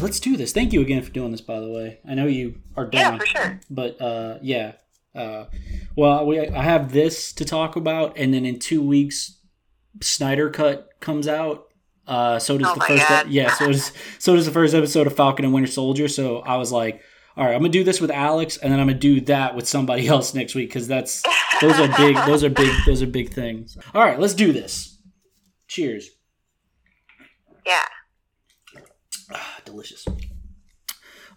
Let's do this. Thank you again for doing this, by the way. I know you are down, Yeah, for sure. but uh, yeah. Uh, well, we I have this to talk about, and then in two weeks, Snyder Cut comes out. Uh, so does Oh the first, God. yeah. So does so does the first episode of Falcon and Winter Soldier. So I was like, all right, I'm gonna do this with Alex, and then I'm gonna do that with somebody else next week because that's those are big, those are big, those are big things. All right, let's do this. Cheers. Yeah. Delicious.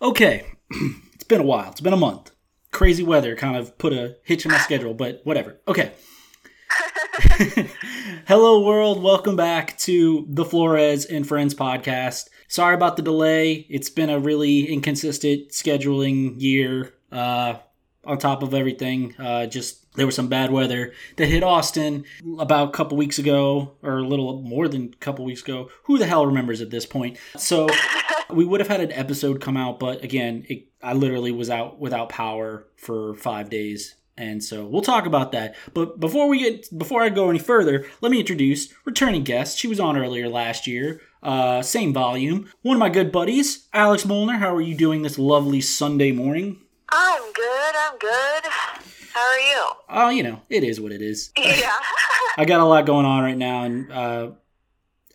Okay, it's been a while. It's been a month. Crazy weather kind of put a hitch in my schedule, but whatever. Okay. Hello, world. Welcome back to the Flores and Friends podcast. Sorry about the delay. It's been a really inconsistent scheduling year. Uh, on top of everything, uh, just there was some bad weather that hit Austin about a couple weeks ago, or a little more than a couple weeks ago. Who the hell remembers at this point? So we would have had an episode come out, but again, it, I literally was out without power for five days. And so we'll talk about that. But before we get before I go any further, let me introduce returning guest. She was on earlier last year. Uh, same volume. One of my good buddies, Alex Molnar. How are you doing this lovely Sunday morning? I'm good. I'm good. How are you? Oh, you know, it is what it is. Yeah. I got a lot going on right now, and uh,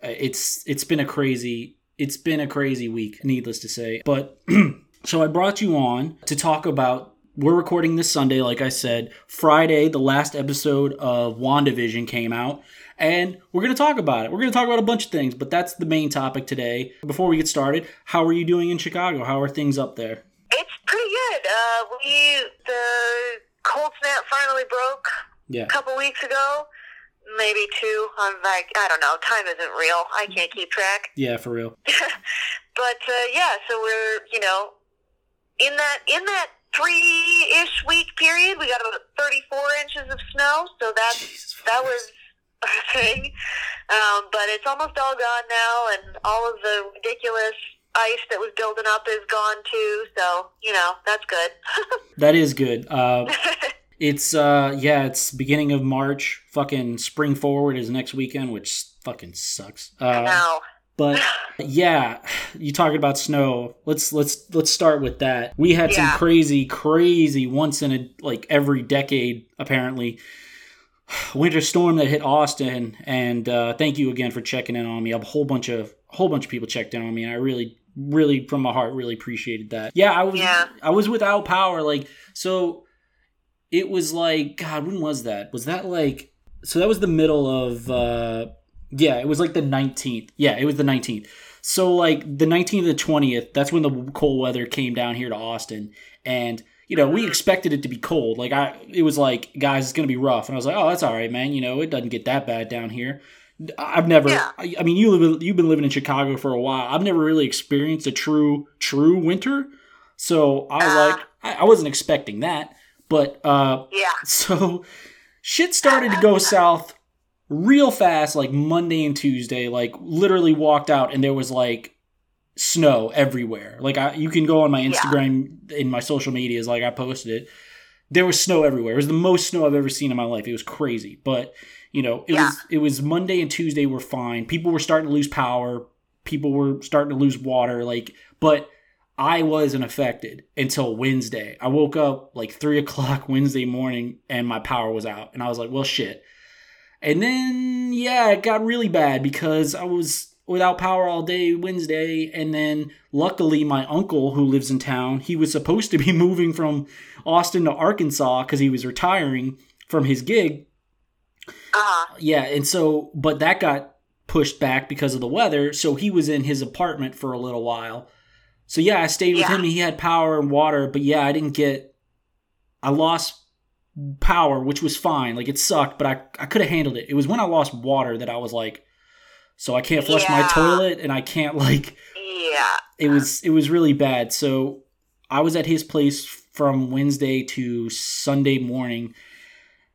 it's it's been a crazy it's been a crazy week, needless to say. But so I brought you on to talk about. We're recording this Sunday, like I said. Friday, the last episode of WandaVision came out, and we're going to talk about it. We're going to talk about a bunch of things, but that's the main topic today. Before we get started, how are you doing in Chicago? How are things up there? it's pretty good. Uh, we the cold snap finally broke Yeah. a couple weeks ago. Maybe two. I'm like, I don't know. Time isn't real. I can't keep track. Yeah, for real. but uh, yeah, so we're you know in that in that three ish week period, we got about thirty four inches of snow. So that Jesus that was a thing. Um, but it's almost all gone now, and all of the ridiculous ice that was building up is gone too. So you know that's good. That is good. Uh, It's uh yeah, it's beginning of March. Fucking spring forward is next weekend, which fucking sucks. Uh, but yeah, you talking about snow. Let's let's let's start with that. We had some crazy, crazy once in a like every decade apparently winter storm that hit Austin. And uh, thank you again for checking in on me. A whole bunch of a whole bunch of people checked in on me, and I really, really from my heart really appreciated that. Yeah, I was Yeah. I was without power. Like so, it was like God. When was that? Was that like so? That was the middle of. uh yeah, it was like the 19th. Yeah, it was the 19th. So like the 19th to the 20th, that's when the cold weather came down here to Austin and you know, we expected it to be cold. Like I it was like, guys, it's going to be rough. And I was like, "Oh, that's all right, man. You know, it doesn't get that bad down here." I've never Yeah. I, I mean, you live you've been living in Chicago for a while. I've never really experienced a true true winter. So I Uh. like I, I wasn't expecting that. But uh yeah, so shit started to go south real fast like Monday and Tuesday like literally walked out and there was like snow everywhere like I you can go on my Yeah. Instagram in my social medias like I posted it there was snow everywhere it was the most snow I've ever seen in my life it was crazy but you know it Yeah. was it was Monday and Tuesday were fine people were starting to lose power people were starting to lose water like but I wasn't affected until Wednesday. I woke up like three o'clock Wednesday morning and my power was out. And I was like, well, shit. And then, yeah, it got really bad because I was without power all day Wednesday. And then, luckily, my uncle who lives in town, he was supposed to be moving from Austin to Arkansas because he was retiring from his gig. Uh-huh. Yeah, and so, but that got pushed back because of the weather. So he was in his apartment for a little while. So yeah, I stayed with Yeah. him. and He had power and water, but yeah, I didn't get. I lost power, which was fine. Like it sucked, but I I could have handled it. It was when I lost water that I was like, so I can't flush my toilet and I can't like. yeah, It was it was really bad. So I was at his place from Wednesday to Sunday morning.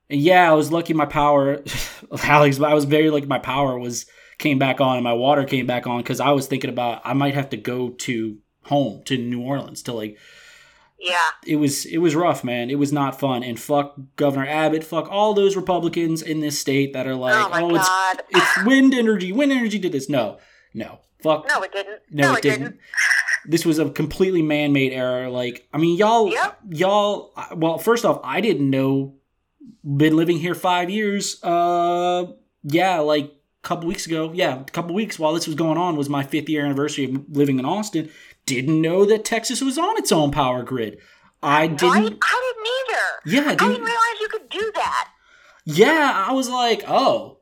And yeah, I was lucky my power Alex, but I was very lucky my power was came back on and my water came back on cuz I was thinking about I might have to go to home to New Orleans to like yeah, it was it was rough, man. It was not fun. And fuck Governor Abbott, fuck all those Republicans in this state that are oh like, Oh oh, it's it's wind energy. Wind energy did this. No, No, fuck. No, it didn't. No, No, it didn't. This was a completely man-made error. Like, I mean, y'all, Yep. y'all. Well, first off, I didn't know. Been living here five years. Uh, yeah, like a couple weeks ago. Yeah, a couple weeks while this was going on was my fifth year anniversary of living in Austin. Didn't know that Texas was on its own power grid. I didn't. I didn't either. Yeah, I I didn't. didn't realize you could do that. Yeah, I was like, oh,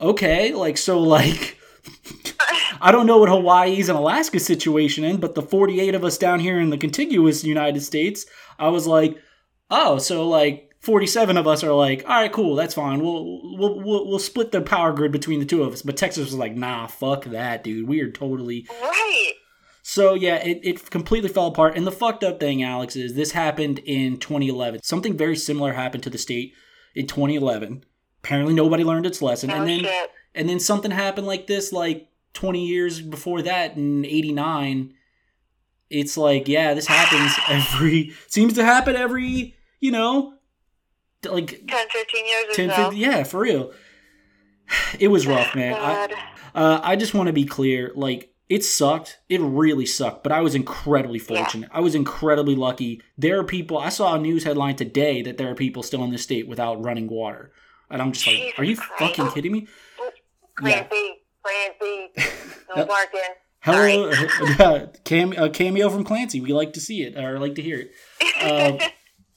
okay. Like, so, like, I don't know what Hawaii's and Alaska situation in, but the 48 of us down here in the contiguous United States, I was like, oh, so like 47 of us are like, all right, cool, that's fine. We'll we'll we'll, we'll split the power grid between the two of us. But Texas was like, nah, fuck that, dude. We are totally Right. so yeah, it, it completely fell apart. And the fucked up thing, Alex, is this happened in 2011. Something very similar happened to the state in 2011. Apparently, nobody learned its lesson, Oh and then shit. and then something happened like this, like 20 years before that in '89. It's like, yeah, this happens every seems to happen every, you know, like 10, 15 years or 10, so. 50, yeah, for real. It was rough, man. I, uh, I just want to be clear. Like, it sucked. It really sucked. But I was incredibly Yeah. fortunate. I was incredibly lucky. There are people. I saw a news headline today that there are people still in this state without running water, and I'm just like, are you Christ. fucking kidding me? Yeah. Clancy, Clancy, Uh, no barking. Hello, yeah, cam- a cameo from Clancy. We like to see it or like to hear it. Um,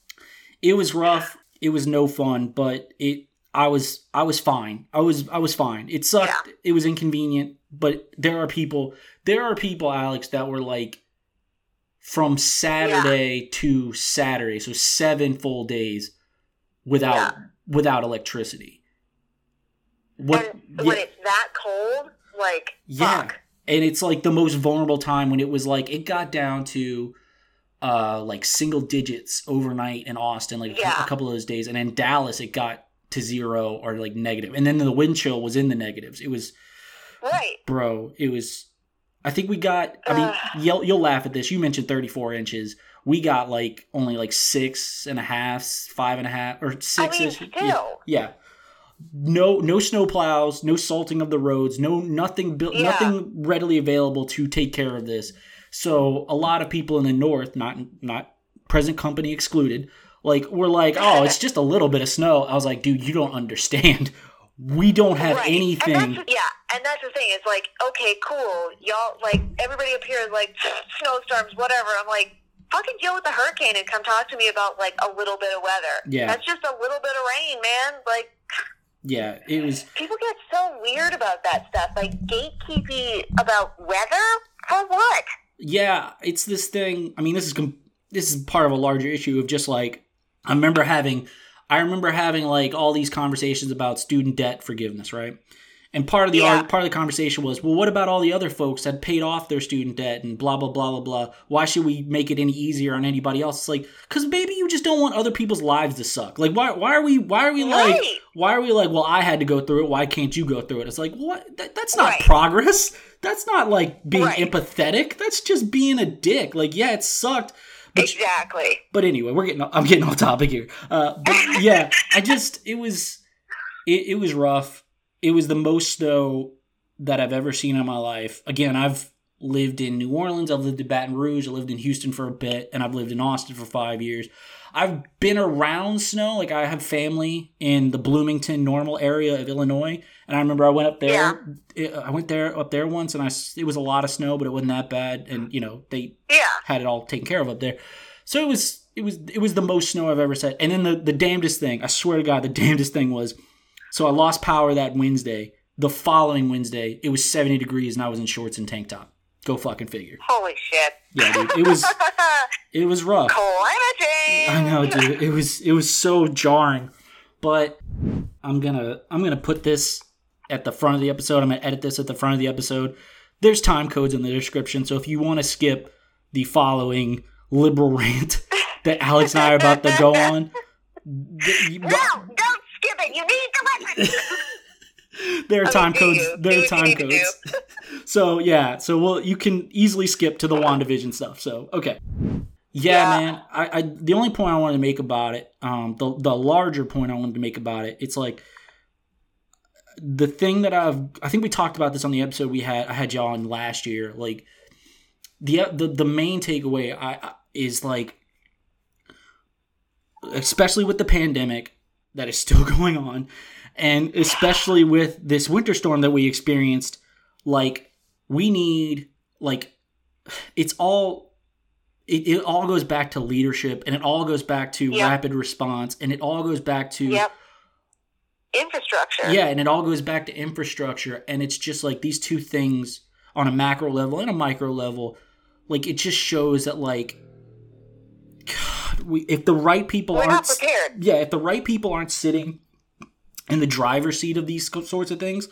it was rough. It was no fun, but it. I was I was fine. I was I was fine. It sucked. It was inconvenient, but there are people. There are people, Alex, that were like from Saturday to Saturday, so seven full days without Yeah. without electricity. What? and yeah. when it's that cold, like, Yeah. fuck. And it's like the most vulnerable time when it was like it got down to uh like single digits overnight in Austin, like a- Yeah. a couple of those days. And in Dallas it got to zero or like negative. And then the wind chill was in the negatives. It was Right. bro, it was I think we got I mean you'll you'll laugh at this. You mentioned thirty four inches. We got like only like six and a half, five and a half, or six I mean, still. Yeah. No no snow plows, no salting of the roads, no nothing built Yeah. nothing readily available to take care of this. So a lot of people in the north, not not present company excluded, like we're like, "Oh, it's just a little bit of snow." I was like, "Dude, you don't understand. We don't have right. anything." And yeah, and that's the thing. It's like, okay, cool. Y'all, like, everybody up here is like, snowstorms, whatever. I'm like, fucking deal with the hurricane and come talk to me about, like, a little bit of weather. Yeah. That's just a little bit of rain, man. Like, yeah, it was people get so weird about that stuff. Like, gatekeeping about weather? For what? Yeah, it's this thing. I mean, this is com- this is part of a larger issue of just like I remember having I remember having like all these conversations about student debt forgiveness, right? And part of the Yeah. part of the conversation was, well, what about all the other folks that paid off their student debt and blah blah blah blah blah? Why should we make it any easier on anybody else? It's like, because maybe you just don't want other people's lives to suck. Like, why why are we why are we like Right. why are we like, well, I had to go through it. Why can't you go through it? It's like, what? That, that's not Right. progress. That's not like being Right. empathetic. That's just being a dick. Like, yeah, it sucked. But Exactly. but anyway, we're getting I'm getting off topic here. Uh, but yeah, I just it was it, it was rough. It was the most snow that I've ever seen in my life. Again, I've lived in New Orleans, I've lived in Baton Rouge, I lived in Houston for a bit, and I've lived in Austin for five years. I've been around snow, like I have family in the Bloomington normal area of Illinois, and I remember I went up there. It- I went there up there once, and I it was a lot of snow, but it wasn't that bad, and you know they Yeah. had it all taken care of up there. So it was it was it was the most snow I've ever seen. And then the the damnedest thing, I swear to God, the damnedest thing was, so I lost power that Wednesday. The following Wednesday, it was seventy degrees, and I was in shorts and tank top. Go fucking figure. Holy shit. Yeah, dude, it was it was rough. Climate change. I know, dude. It was it was so jarring. But I'm gonna I'm gonna put this at the front of the episode. I'm gonna edit this at the front of the episode. There's time codes in the description, so if you want to skip the following liberal rant that Alex and I are about to go on, No, it. You need to listen. there are time codes. There are time codes. so yeah, so well, you can easily skip to the WandaVision stuff. So okay, yeah, Yeah. man. I, I the only point I wanted to make about it, um, the the larger point I wanted to make about it, it's like the thing that I've I think we talked about this on the episode we had I had y'all on last year. Like the the the main takeaway I, I is like especially with the pandemic that is still going on and especially with this winter storm that we experienced like we need like it's all it, it all goes back to leadership and it all goes back to Yep. rapid response and it all goes back to Yep. Infrastructure. yeah, and it all goes back to infrastructure, and it's just like these two things on a macro level and a micro level, like it just shows that like, God, we if the right people We're aren't, not prepared. yeah, if the right people aren't sitting in the driver's seat of these sorts of things,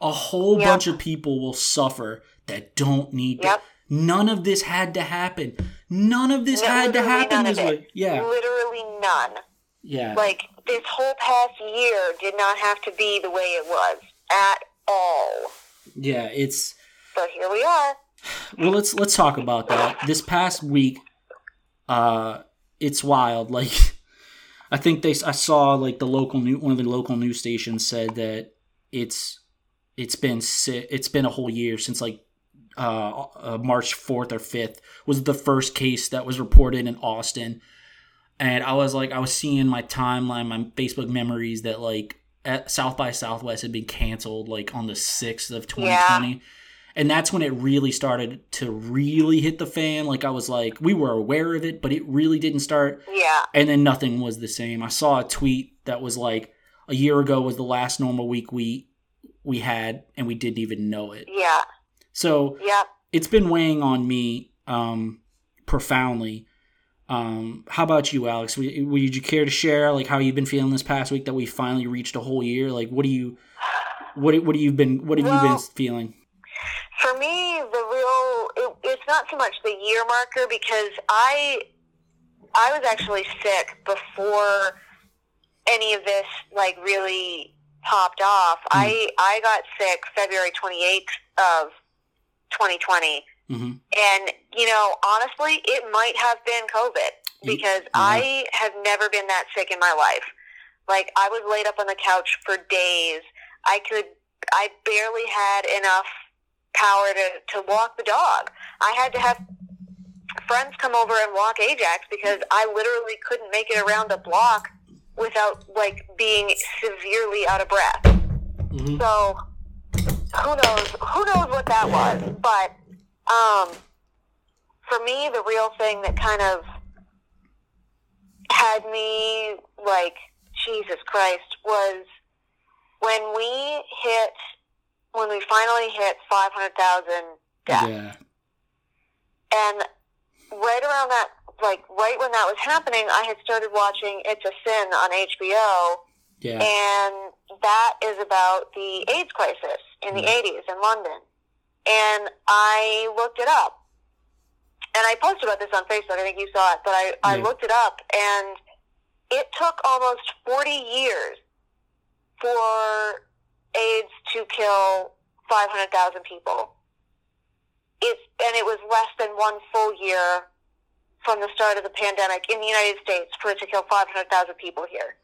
a whole Yep. bunch of people will suffer that don't need. to. None of this had to happen. None of this No, had to happen this way. Yeah, Literally none. yeah. Like this whole past year did not have to be the way it was at all. yeah, it's But here we are. well let's let's talk about that this past week uh it's wild. Like i think they i saw like the local new one of the local news stations said that it's it's been si- it's been a whole year since like uh, uh march 4th or 5th was the first case that was reported in austin. And i was like i was seeing my timeline my facebook memories that like south by southwest had been canceled like on the 6th of 2020 and that's when it really started to really hit the fan. Like i was like we were aware of it but it really didn't start. Yeah. and then nothing was the same. I saw a tweet that was like a year ago was the last normal week we we had and we didn't even know it. Yeah. so Yep. it's been weighing on me um profoundly. Um how about you alex? Would, would you care to share like how you've been feeling this past week that we finally reached a whole year? Like what do you what what have you been what have you been feeling For me, the real it, it's not so much the year marker because I I was actually sick before any of this like really popped off. I I got sick February 28th of 2020 hmm and you know, honestly, it might have been COVID because I have never been that sick in my life. Like I was laid up on the couch for days. I could I barely had enough power to, to walk the dog. I had to have friends come over and walk Ajax because I literally couldn't make it around the block without like being severely out of breath. hmm So who knows who knows what that was. But um for me the real thing that kind of had me like Jesus Christ was when we hit when we finally hit five hundred thousand deaths. yeah And right around that, like right when that was happening, I had started watching It's a Sin on HBO, yeah and that is about the AIDS crisis in the Mm. 80s in London. And I looked it up. And I posted about this on Facebook. I think you saw it, but I, I looked it up, and it took almost 40 years for AIDS to kill 500,000 people. It's, and it was less than one full year from the start of the pandemic in the United States for it to kill 500,000 people here.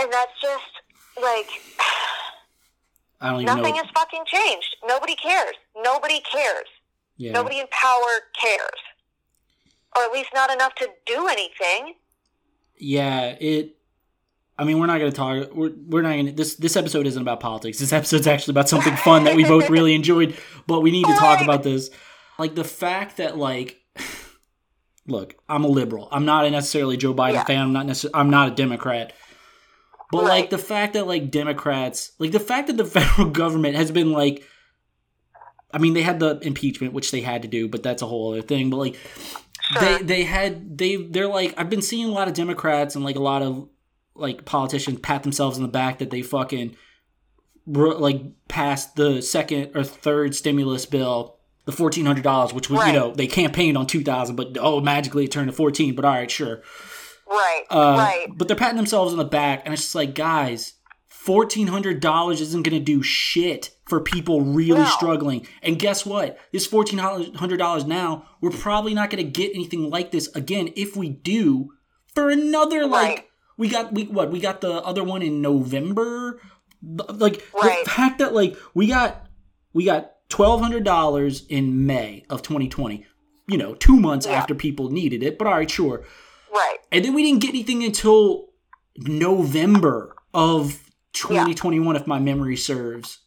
And that's just like I don't even nothing know. has fucking changed. Nobody cares. Nobody cares. yeah. Nobody in power cares. Or at least not enough to do anything. yeah, it. I mean, we're not going to talk. We're, we're not going to. This this episode isn't about politics. This episode's actually about something fun that we both really enjoyed. But we need to talk about this. Like the fact that like, look, I'm a liberal. I'm not a necessarily Joe Biden Yeah. fan. I'm not necessarily. I'm not a Democrat. But like the fact that like Democrats, like the fact that the federal government has been like, I mean, they had the impeachment, which they had to do, but that's a whole other thing. But like, Sure. they they had they they're like I've been seeing a lot of Democrats and like a lot of like politicians pat themselves in the back that they fucking like passed the second or third stimulus bill, the fourteen hundred dollars, which was Right. you know they campaigned on two thousand, but oh magically it turned to fourteen. But all right, sure. right. Uh, right. But they're patting themselves on the back, and it's just like, guys, fourteen hundred dollars isn't going to do shit for people really No. struggling. And guess what? This fourteen hundred dollars now, we're probably not going to get anything like this again. If we do, for another like Right. We got we what we got the other one in November. Like Right. the fact that like we got we got twelve hundred dollars in May of 2020. You know, two months Yeah. after people needed it. But all right, sure. Right. And then we didn't get anything until November of 2021, if my memory serves.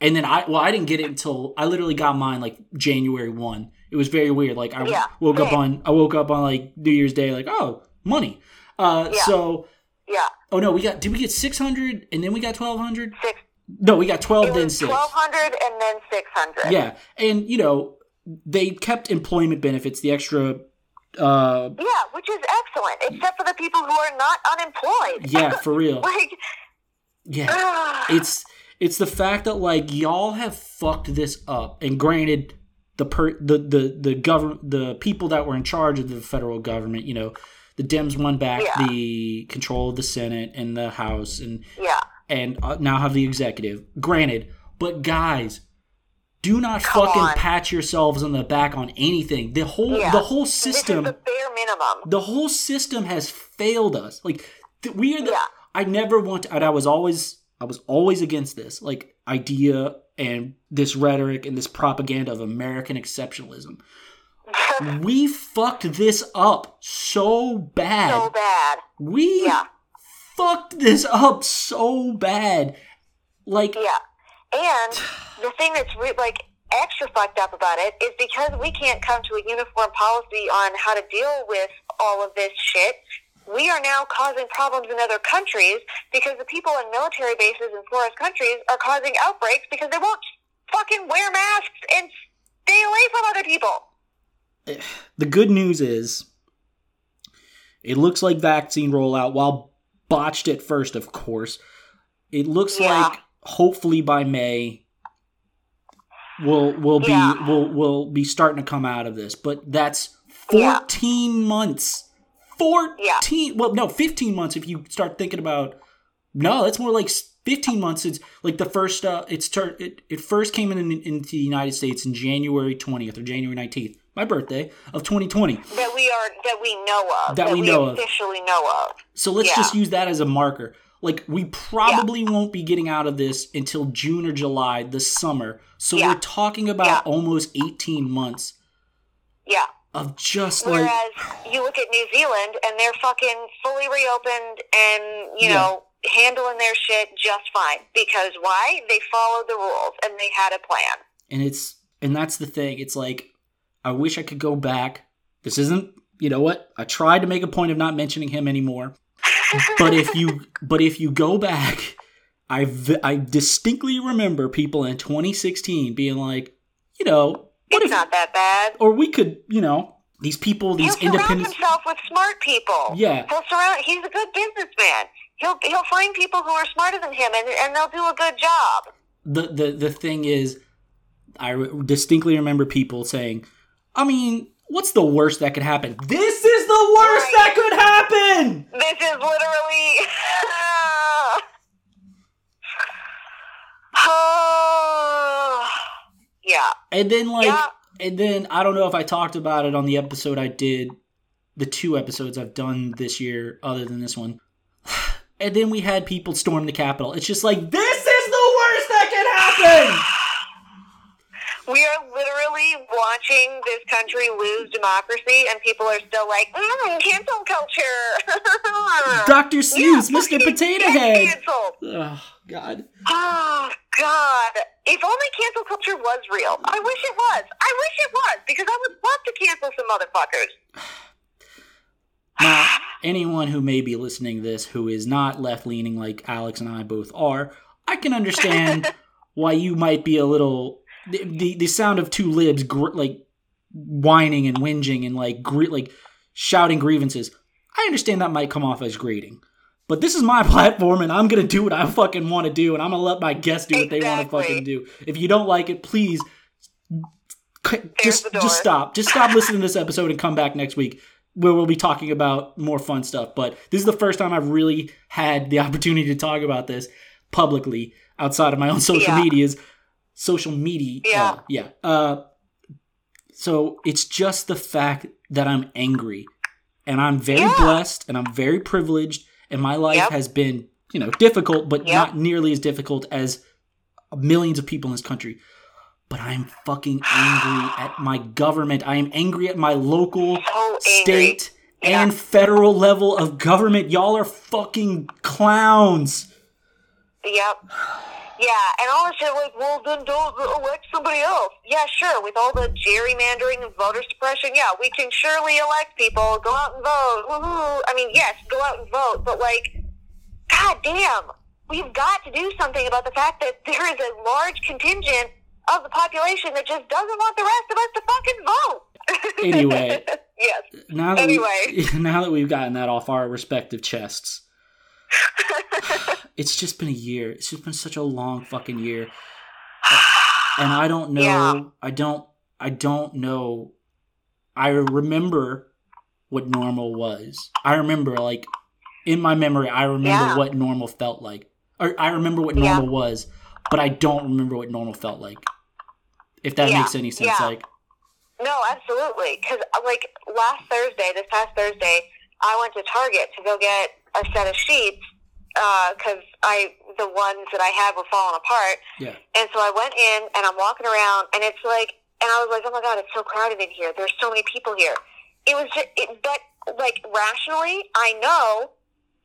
And then I, well, I didn't get it until I literally got mine like January 1. It was very weird. Like I Yeah, woke up on, I woke up on like New Year's Day, like, oh, money. Uh, Yeah. so, Yeah. oh no, we got, did we get 600 and then we got 1200? Six. No, we got 12 It then 6. twelve hundred and then six hundred. Yeah. And, you know, they kept employment benefits, the extra, uh, Yeah, which is excellent, except for the people who are not unemployed. yeah, for real. like, Yeah. ugh. it's it's the fact that like y'all have fucked this up and granted the per the the the government the people that were in charge of the federal government you know the dems won back Yeah. the control of the senate and the house and yeah, and uh, now have the executive granted but guys do not Come fucking on. pat yourselves on the back on anything the whole Yeah. the whole system is the bare minimum. the whole system has failed us. Like th- we are the. Yeah. I never want. To, and I was always. I was always against this like idea and this rhetoric and this propaganda of American exceptionalism. We fucked this up so bad. so bad. we Yeah. fucked this up so bad. Like Yeah. And the thing that's re- like extra fucked up about it is because we can't come to a uniform policy on how to deal with all of this shit. We are now causing problems in other countries because the people in military bases in poorest countries are causing outbreaks because they won't fucking wear masks and stay away from other people. The good news is it looks like vaccine rollout while botched at first of course it looks Yeah. like hopefully by may we'll we'll be Yeah. we'll we'll be starting to come out of this but that's Yeah. 14 months 14 well no 15 months if you start thinking about no that's more like 15 months it's like the first uh it's tur- it, it first came in, in into the united states in january 20th or january 19th my birthday of 2020 That we are that we know of. That we know of. officially know of. so let's Yeah. just use that as a marker like we probably won't be getting out of this until june or july this summer so Yeah. we're talking about Yeah. almost 18 months Yeah. of just like Whereas you look at New Zealand and they're fucking fully reopened and, you Yeah. know, handling their shit just fine. Because why? They followed the rules and they had a plan. and it's and that's the thing it's like i wish i could go back this isn't you know what i tried to make a point of not mentioning him anymore but if you but if you go back I I distinctly remember people in 2016 being like you know what it's if not that bad. or we could you know these people these He'll surround independent himself with smart people. Yeah. He'll surround he's a good businessman. He'll he'll find people who are smarter than him and, and they'll do a good job. the the the thing is i distinctly remember people saying i mean what's the worst that could happen this is the worst Right. that could happen This is literally Yeah. And then like Yeah. and then I don't know if I talked about it on the episode I did the two episodes I've done this year other than this one. And then we had people storm the Capitol. It's just like this is the worst that could happen. We are literally watching this country lose democracy, and people are still like, mm, cancel culture. Dr. Yeah, Seuss, Mr. Potato Head. Canceled. Oh God. Oh God! If only cancel culture was real. I wish it was. I wish it was because I would love to cancel some motherfuckers. Now, anyone who may be listening to this who is not left leaning like Alex and I both are, I can understand why you might be a little the the, the sound of two libs gr- like whining and whinging and like gr- like shouting grievances. I understand that might come off as grating. But this is my platform and I'm going to do what I fucking want to do and I'm going to let my guests do what they want to fucking do. If you don't like it, please c- just just stop. Just stop listening to this episode and come back next week where we'll be talking about more fun stuff. But this is the first time I've really had the opportunity to talk about this publicly outside of my own social Yeah. medias. Social media. Yeah. Uh, yeah. Uh, so it's just the fact that I'm angry and I'm very Yeah. blessed and I'm very privileged and my life Yep. has been you know difficult, but Yep. not nearly as difficult as millions of people in this country. But I'm fucking angry at my government. I am angry at my local, So state, Yeah. and federal level of government. Y'all are fucking clowns. Yep. Yeah, and all this shit like, well, then don't elect somebody else. Yeah, sure. With all the gerrymandering and voter suppression, yeah, we can surely elect people. Go out and vote. Woohoo! I mean, yes, go out and vote, but like, god damn, we've got to do something about the fact that there is a large contingent of the population that just doesn't want the rest of us to fucking vote. Anyway. yes. Now that Anyway. we, now that we've gotten that off our respective chests, it's just been a year. It's just been such a long fucking year, and I don't know. Yeah. I don't. I don't know. I remember what normal was. I remember like in my memory. I remember Yeah. what normal felt like, or I remember what Yeah. normal was, but I don't remember what normal felt like. If that Yeah. makes any sense, Yeah. like No, absolutely. Because uh, like last Thursday, this past Thursday, I went to Target to go get a set of sheets Uh, because I the ones that I had were falling apart. yeah, And so I went in and I'm walking around, and it's like, and I was like, oh my god, it's so crowded in here. There's so many people here. It was just, it, but like rationally, I know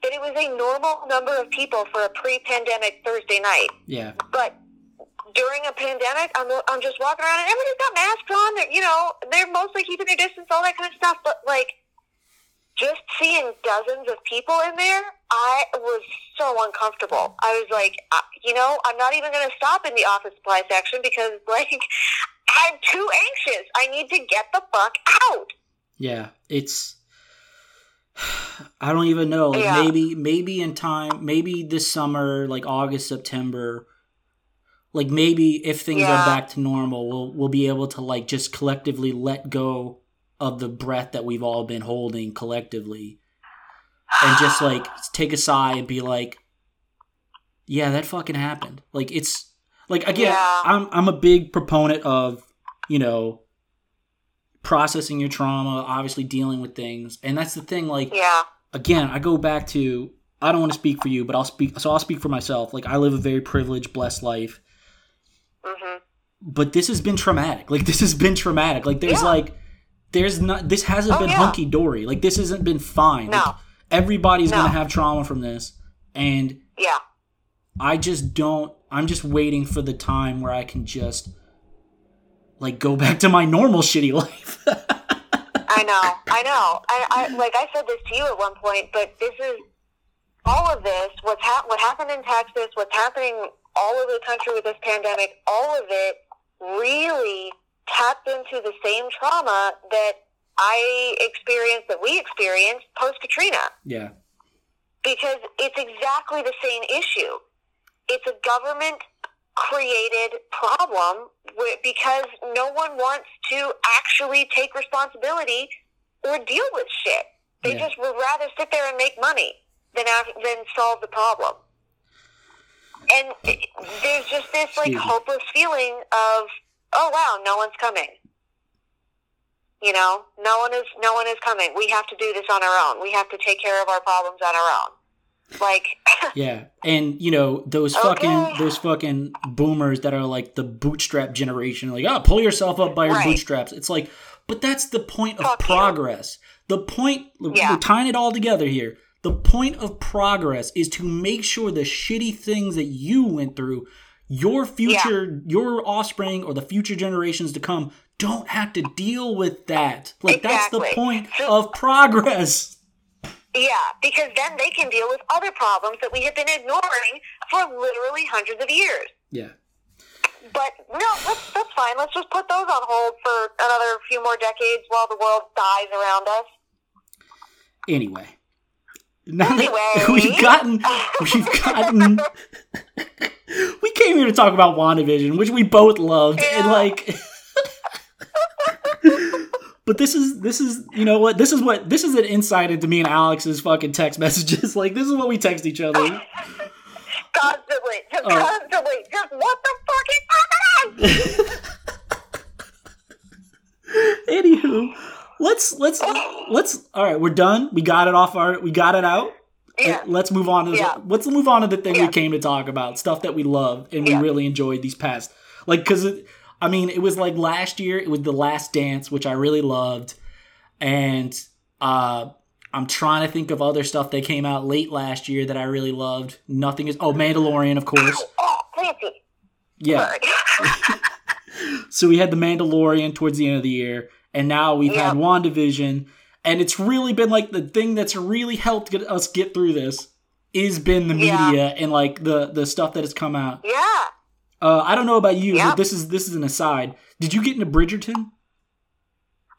that it was a normal number of people for a pre-pandemic Thursday night. yeah, But during a pandemic, I'm, I'm just walking around and everybody's got masks on. They're, you know, they're mostly keeping their distance, all that kind of stuff. But like, just seeing dozens of people in there, I was so uncomfortable. I was like, uh, you know, I'm not even going to stop in the office supply section because like, I'm too anxious. I need to get the fuck out. Yeah, it's. I don't even know. Like Yeah. maybe, maybe in time, maybe this summer, like August, September, like maybe if things Yeah. are back to normal, we'll we'll be able to like just collectively let go of the breath that we've all been holding collectively, and just like take a sigh and be like, yeah, that fucking happened. Like it's like again, Yeah. I'm I'm a big proponent of you know processing your trauma, obviously dealing with things, and that's the thing. Like Yeah. again, I go back to I don't want to speak for you, but I'll speak. So I'll speak for myself. Like I live a very privileged, blessed life, hmm but this has been traumatic. Like this has been traumatic. Like there's Yeah. like there's not this hasn't Oh, been yeah. hunky dory. Like this hasn't been fine. No. Like, everybody's No. gonna have trauma from this, and Yeah. I just don't. I'm just waiting for the time where I can just like go back to my normal shitty life. I know, I know. I, I like I said this to you at one point, but this is all of this. What's hap- what happened in Texas? What's happening all over the country with this pandemic? All of it really tapped into the same trauma that I experienced, that we experienced post Katrina, yeah, because it's exactly the same issue. It's a government created problem because no one wants to actually take responsibility or deal with shit. They Yeah. just would rather sit there and make money than than solve the problem. And there's just this like hopeless feeling of, oh wow, no one's coming. You know, no one is no one is coming. We have to do this on our own. We have to take care of our problems on our own. Like, yeah, and you know those Okay. fucking those fucking boomers that are like the bootstrap generation, like oh, pull yourself up by your Right. bootstraps. It's like, but that's the point of Fuck you. progress. The point, Yeah. we're tying it all together here. The point of progress is to make sure the shitty things that you went through, your future, your offspring, or the future generations to come don't have to deal with that. Like that's the point So- of progress. Yeah, because then they can deal with other problems that we have been ignoring for literally hundreds of years. Yeah. But no, that's, that's fine. Let's just put those on hold for another few more decades while the world dies around us. Anyway. Now Anyway. we've gotten we've gotten we came here to talk about WandaVision, which we both loved. And like But this is this is you know what this is what this is an insight into me and Alex's fucking text messages. Like this is what we text each other. Constantly, just Oh. constantly, just what the fuck is happening? Anywho, let's let's let's all right. We're done. We got it off our we got it out. Yeah. let's move on to the, Yeah. let's move on to the thing Yeah. we came to talk about. Stuff that we loved and we really enjoyed these past. Like because I mean, it was like last year. It was the Last Dance, which I really loved, and uh, I'm trying to think of other stuff that came out late last year that I really loved. Nothing is. Oh, Mandalorian, of course. Oh, Clancy. Yeah. So we had the Mandalorian towards the end of the year, and now we've had Yep. WandaVision, and it's really been like the thing that's really helped get us get through this is been the Yeah. media and like the the stuff that has come out. yeah. Uh, I don't know about you, but this is this is an aside. Did you get into Bridgerton?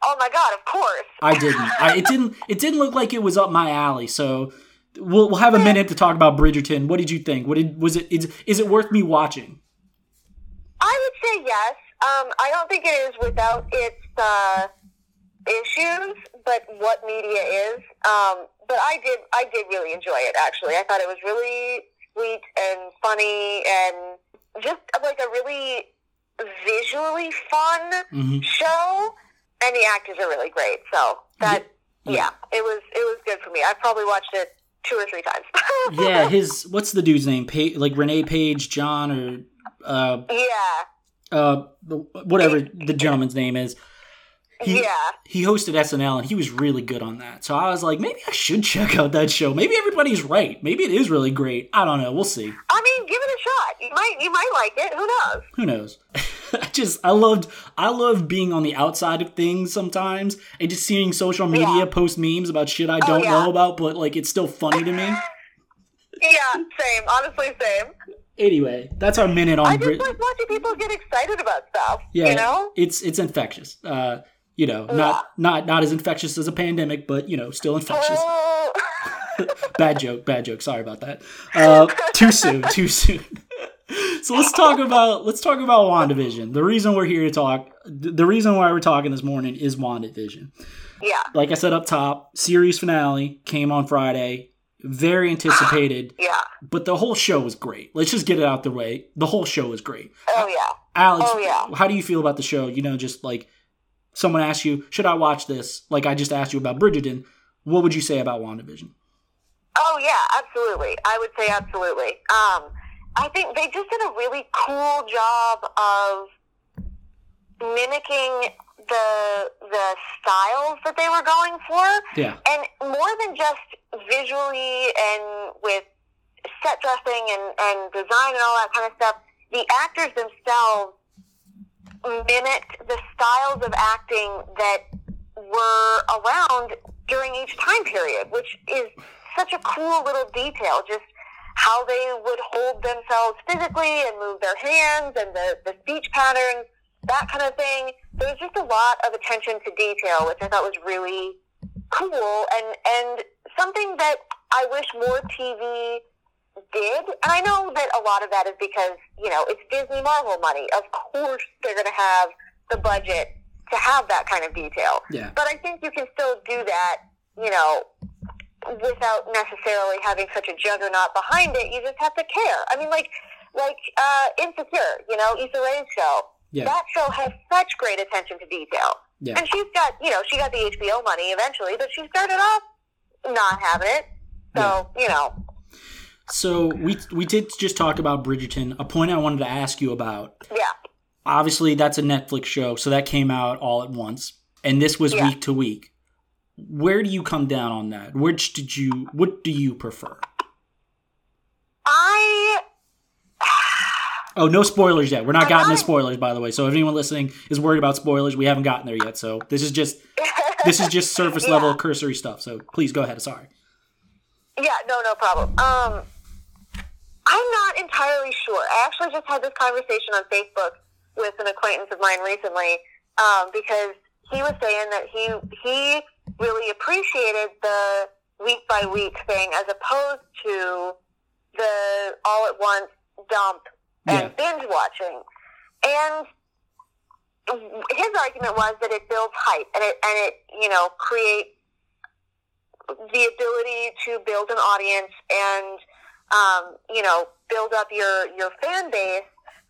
Oh my God! Of course. I didn't. I, it didn't. It didn't look like it was up my alley. So we'll we'll have a minute to talk about Bridgerton. What did you think? What did was it? Is, is it worth me watching? I would say yes. Um, I don't think it is without its uh, issues, but what media is. Um, but I did, I did really enjoy it. Actually, I thought it was really sweet and funny, and just like a really visually fun hmm show. And the actors are really great. So that, Yeah. yeah, it was, it was good for me. I probably watched it two or three times. Yeah, his what's the dude's name? Pa- like Renee Page, John, or uh, yeah, uh, whatever the gentleman's name is. He, yeah. he hosted SNL and he was really good on that. So I was like, maybe I should check out that show. Maybe everybody's right. Maybe it is really great. I don't know. We'll see. I mean, give it a shot. You might, you might like it. Who knows? Who knows? I just I loved I love being on the outside of things sometimes and just seeing social media Yeah. post memes about shit I don't yeah. know about, but like it's still funny to me. Yeah, same. Honestly, same. Anyway, that's our minute on I just Brit- like watching people get excited about stuff. Yeah, You know? it's it's infectious. Uh, you know, not not not as infectious as a pandemic, but you know, still infectious. Oh. bad joke, bad joke. Sorry about that. Uh, too soon, too soon. so let's talk about let's talk about WandaVision. The reason we're here to talk, the reason why we're talking this morning is WandaVision. yeah. Like I said up top, series finale came on Friday. Very anticipated, Yeah. but the whole show was great. Let's just get it out the way. The whole show was great. Oh, yeah. Alex, Oh, yeah. how do you feel about the show? You know, just like someone asked you, should I watch this? Like I just asked you about Bridgerton. What would you say about WandaVision? Oh, yeah, absolutely. I would say absolutely. Um, I think they just did a really cool job of mimicking the the styles that they were going for. Yeah. and more than just visually and with set dressing and, and design and all that kind of stuff, the actors themselves mimicked the styles of acting that were around during each time period, which is such a cool little detail. Just how they would hold themselves physically and move their hands and the, the speech patterns, that kind of thing. There was just a lot of attention to detail, which I thought was really cool and and something that I wish more TV did. And I know that a lot of that is because you know it's Disney Marvel money. Of course, they're going to have the budget to have that kind of detail. Yeah. But I think you can still do that, you know, without necessarily having such a juggernaut behind it. You just have to care. I mean, like like uh, Insecure, you know, Issa Rae's show. Yeah. That show has such great attention to detail. Yeah. And she's got, you know, she got the HBO money eventually, but she started off not having it. So, you know, So we we did just talk about Bridgerton. A point I wanted to ask you about. yeah. Obviously, that's a Netflix show, so that came out all at once, and this was Yeah. week to week. Where do you come down on that? Which did you? What do you prefer? I Oh, no spoilers yet. We're not gotten to not- spoilers, by the way. So if anyone listening is worried about spoilers, we haven't gotten there yet. So this is just this is just surface Yeah. level cursory stuff. So please go ahead. Sorry. Yeah, no, no problem. Um, I'm not entirely sure. I actually just had this conversation on Facebook with an acquaintance of mine recently um, because he was saying that he he really appreciated the week by week thing as opposed to the all at once dump and binge watching. And his argument was that it builds hype and it and it you know creates the ability to build an audience and um, you know build up your your fan base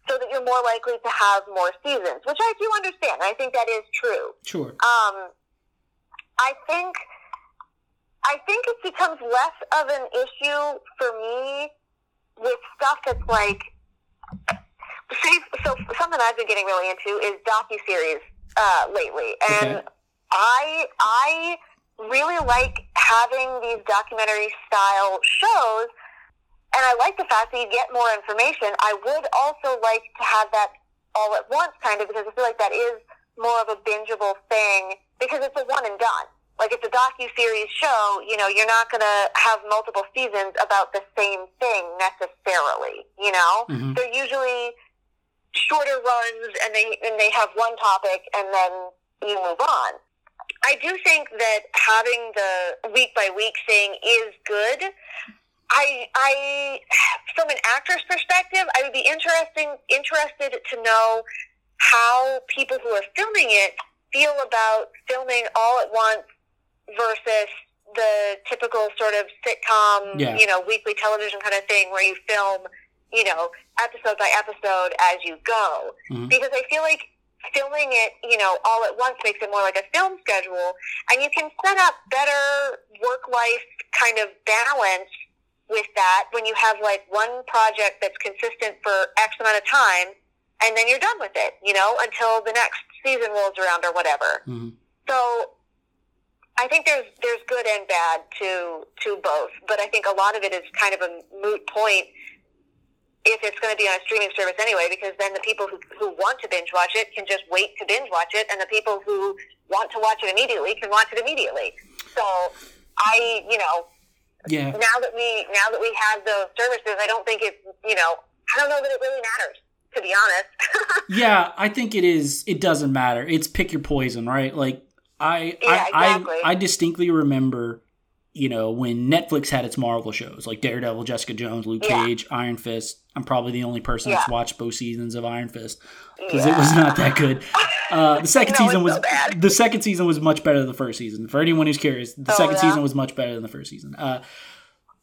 so that you're more likely to have more seasons, which I do understand. I think that is true. Sure. Um, I think I think it becomes less of an issue for me with stuff that's like, say, so something I've been getting really into is docu series uh, lately, and Okay. I I really like having these documentary style shows, and I like the fact that you get more information. I would also like to have that all at once, kind of, because I feel like that is more of a bingeable thing because it's a one and done. Like it's a docu series show, you know, you're not gonna have multiple seasons about the same thing necessarily. You know, Mhm. they're usually shorter runs, and they and they have one topic, and then you move on. I do think that having the week by week thing is good. I, I, from an actor's perspective, I would be interesting interested to know how people who are filming it feel about filming all at once versus the typical sort of sitcom, Yeah. you know, weekly television kind of thing where you film, you know, episode by episode as you go. Mhm. Because I feel like filming it, you know, all at once makes it more like a film schedule, and you can set up better work-life kind of balance with that when you have like one project that's consistent for X amount of time, and then you're done with it, you know, until the next season rolls around or whatever. Mhm. So I think there's there's good and bad to to both, but I think a lot of it is kind of a moot point if it's going to be on a streaming service anyway, because then the people who, who want to binge watch it can just wait to binge watch it, and the people who want to watch it immediately can watch it immediately. So I, you know, Yeah. now that we now that we have those services, I don't think it, you know, I don't know that it really matters, to be honest. Yeah, I think it is. It doesn't matter. It's pick your poison, right? Like I, Yeah, I, exactly. I, I distinctly remember, you know, when Netflix had its Marvel shows like Daredevil, Jessica Jones, Luke Yeah. Cage, Iron Fist. I'm probably the only person that's watched both seasons of Iron Fist because it was not that good. Uh, the second No, season was so the second season was much better than the first season. For anyone who's curious, the Oh, second yeah? season was much better than the first season. Uh,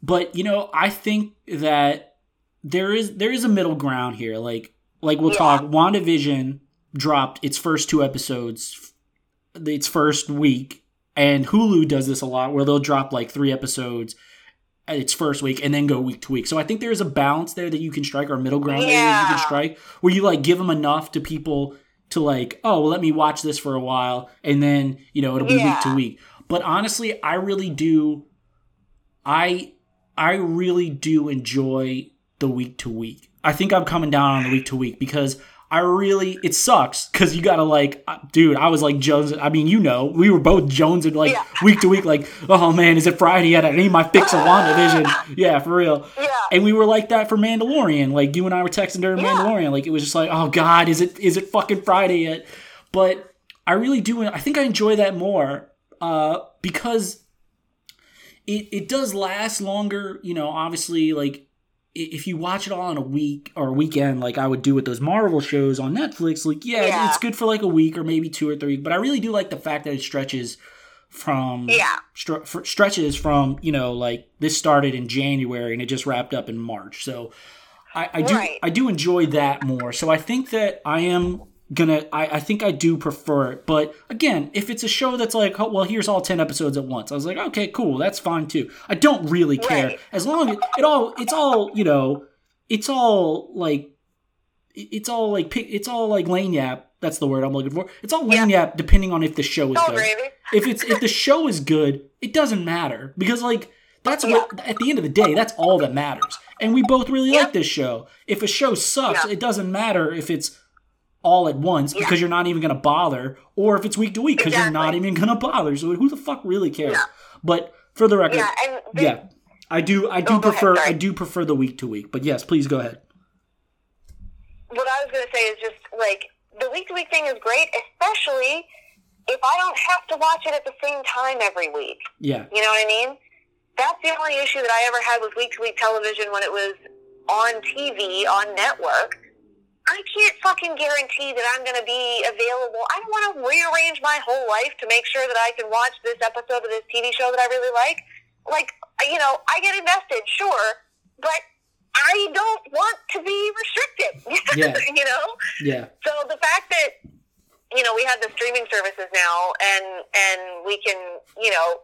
but you know, I think that there is there is a middle ground here. Like like we'll Yeah. talk. WandaVision dropped its first two episodes, its first week, and Hulu does this a lot, where they'll drop like three episodes at its first week and then go week to week. So I think there is a balance there that you can strike, or middle ground that you can strike, where you like give them enough to people to like, oh, well, let me watch this for a while, and then you know it'll be week to week. But honestly, I really do. I I really do enjoy the week to week. I think I'm coming down on the week to week because I really it sucks because you gotta like, uh, dude. I was like Jones. I mean, you know, we were both Jones and like Yeah. week to week. Like, oh man, is it Friday yet? I need my fix of WandaVision. Yeah, for real. yeah. And we were like that for Mandalorian. Like you and I were texting during Yeah. Mandalorian. Like it was just like, oh god, is it is it fucking Friday yet? But I really do. I think I enjoy that more uh, because it it does last longer. You know, obviously, like if you watch it all in a week or a weekend, like I would do with those Marvel shows on Netflix, like yeah, Yeah. it's good for like a week or maybe two or three. But I really do like the fact that it stretches from Yeah. for- stretches from you know like this started in January and it just wrapped up in March. So I, I do Right. I do enjoy that more. So I think that I am gonna I, I think I do prefer it. But again, if it's a show that's like, oh, well, here's all ten episodes at once, I was like, okay, cool, that's fine too. I don't really care Right. as long as it all it's all you know it's all like it's all like pick it's all like lagniappe. That's the word I'm looking for. It's all lagniappe depending on if the show is Oh, good gravy. if it's if the show is good, it doesn't matter because like that's what at the end of the day, that's all that matters. And we both really Yeah. like this show. If a show sucks, Yeah. it doesn't matter if it's all at once because you're not even gonna bother, or if it's week to week because you're not even gonna bother. So who the fuck really cares? Yeah. But for the record, Yeah, and the- yeah, I do I oh, do Oh, go ahead, prefer. I do prefer the week to week. But yes, please go ahead. what I was going to say is just like the week to week thing is great, especially if I don't have to watch it at the same time every week. Yeah. You know what I mean? That's the only issue that I ever had with week to week television when it was on TV, on network. I can't fucking guarantee that I'm going to be available. I don't want to rearrange my whole life to make sure that I can watch this episode of this TV show that I really like. Like, you know, I get invested, sure, but I don't want to be restricted. Yeah. you know? Yeah. So the fact that you know we have the streaming services now, and and we can you know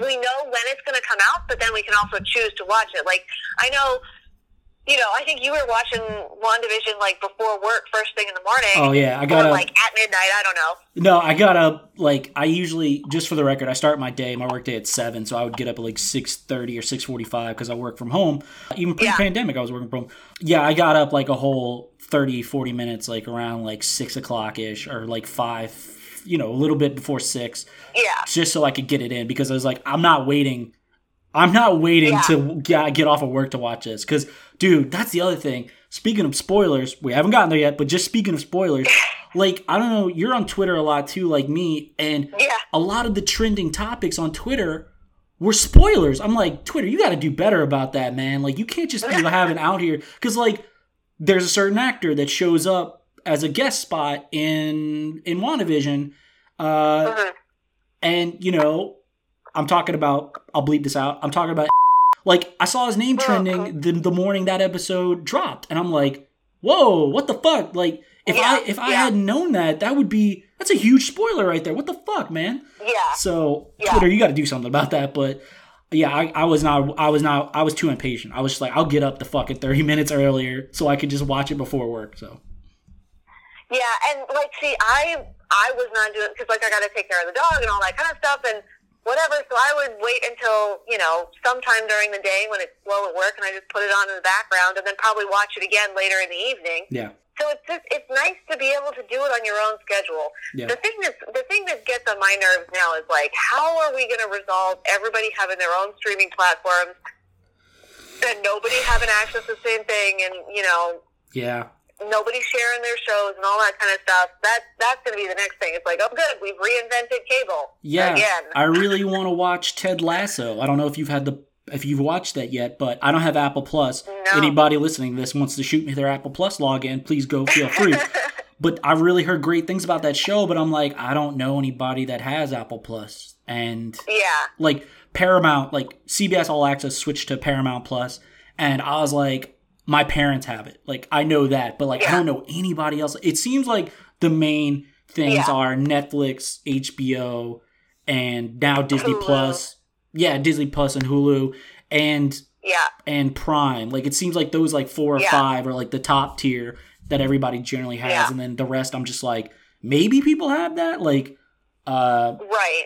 we know when it's going to come out, but then we can also choose to watch it. Like I know you know, I think you were watching WandaVision like before work, first thing in the morning. Oh yeah, I got or, like at midnight. I don't know. No, I got up like I usually just for the record, I start my day, my work day at seven, so I would get up at like six thirty or six forty five because I work from home. Even pre-pandemic, yeah. I was working from home. Yeah, I got up like a whole 30, 40 minutes, like around like six o'clock ish or like five. You know, a little bit before six. Yeah. Just so I could get it in because I was like, I'm not waiting. I'm not waiting yeah. to get off of work to watch this because Dude, that's the other thing. Speaking of spoilers, we haven't gotten there yet, but just speaking of spoilers, like I don't know, you're on Twitter a lot too, like me, and yeah. a lot of the trending topics on Twitter were spoilers. I'm like, Twitter, you got to do better about that, man. Like you can't just be having out here because like there's a certain actor that shows up as a guest spot in in WandaVision, uh, uh-huh. and you know, I'm talking about. I'll bleep this out. I'm talking about like I saw his name trending the, the morning that episode dropped, and I'm like, whoa, what the fuck? Like if yeah, I if I yeah. had known that, that would be that's a huge spoiler right there. What the fuck, man? Yeah. So yeah. Twitter, you got to do something about that. But yeah, I, I was not I was not I was too impatient. I was just like, I'll get up the fucking thirty minutes earlier so I could just watch it before work. So. Yeah, and like, see, I I was not doing because like I got to take care of the dog and all that kind of stuff, and whatever. So I would wait until, you know, sometime during the day when it's slow at work and I just put it on in the background and then probably watch it again later in the evening. Yeah. So it's just it's nice to be able to do it on your own schedule. Yeah. The thing that the thing that gets on my nerves now is like how are we going to resolve everybody having their own streaming platforms and nobody having access to the same thing and you know yeah nobody sharing their shows and all that kind of stuff. That that's going to be the next thing. It's like, oh, good, we've reinvented cable. Yeah, again. I really want to watch Ted Lasso. I don't know if you've had the if you've watched that yet, but I don't have Apple Plus. No. Anybody listening to this wants to shoot me their Apple Plus login, please go feel free. but I really heard great things about that show, but I'm like, I don't know anybody that has Apple Plus. And yeah, like Paramount, like CBS All Access switched to Paramount Plus, and I was like, my parents have it. Like I know that, but like yeah. I don't know anybody else. It seems like the main things yeah. are Netflix, HBO, and now Disney Hulu. Plus. Yeah, Disney Plus and Hulu and yeah. and Prime. Like it seems like those like four or yeah. five are like the top tier that everybody generally has and then the rest I'm just like maybe people have that like uh Right.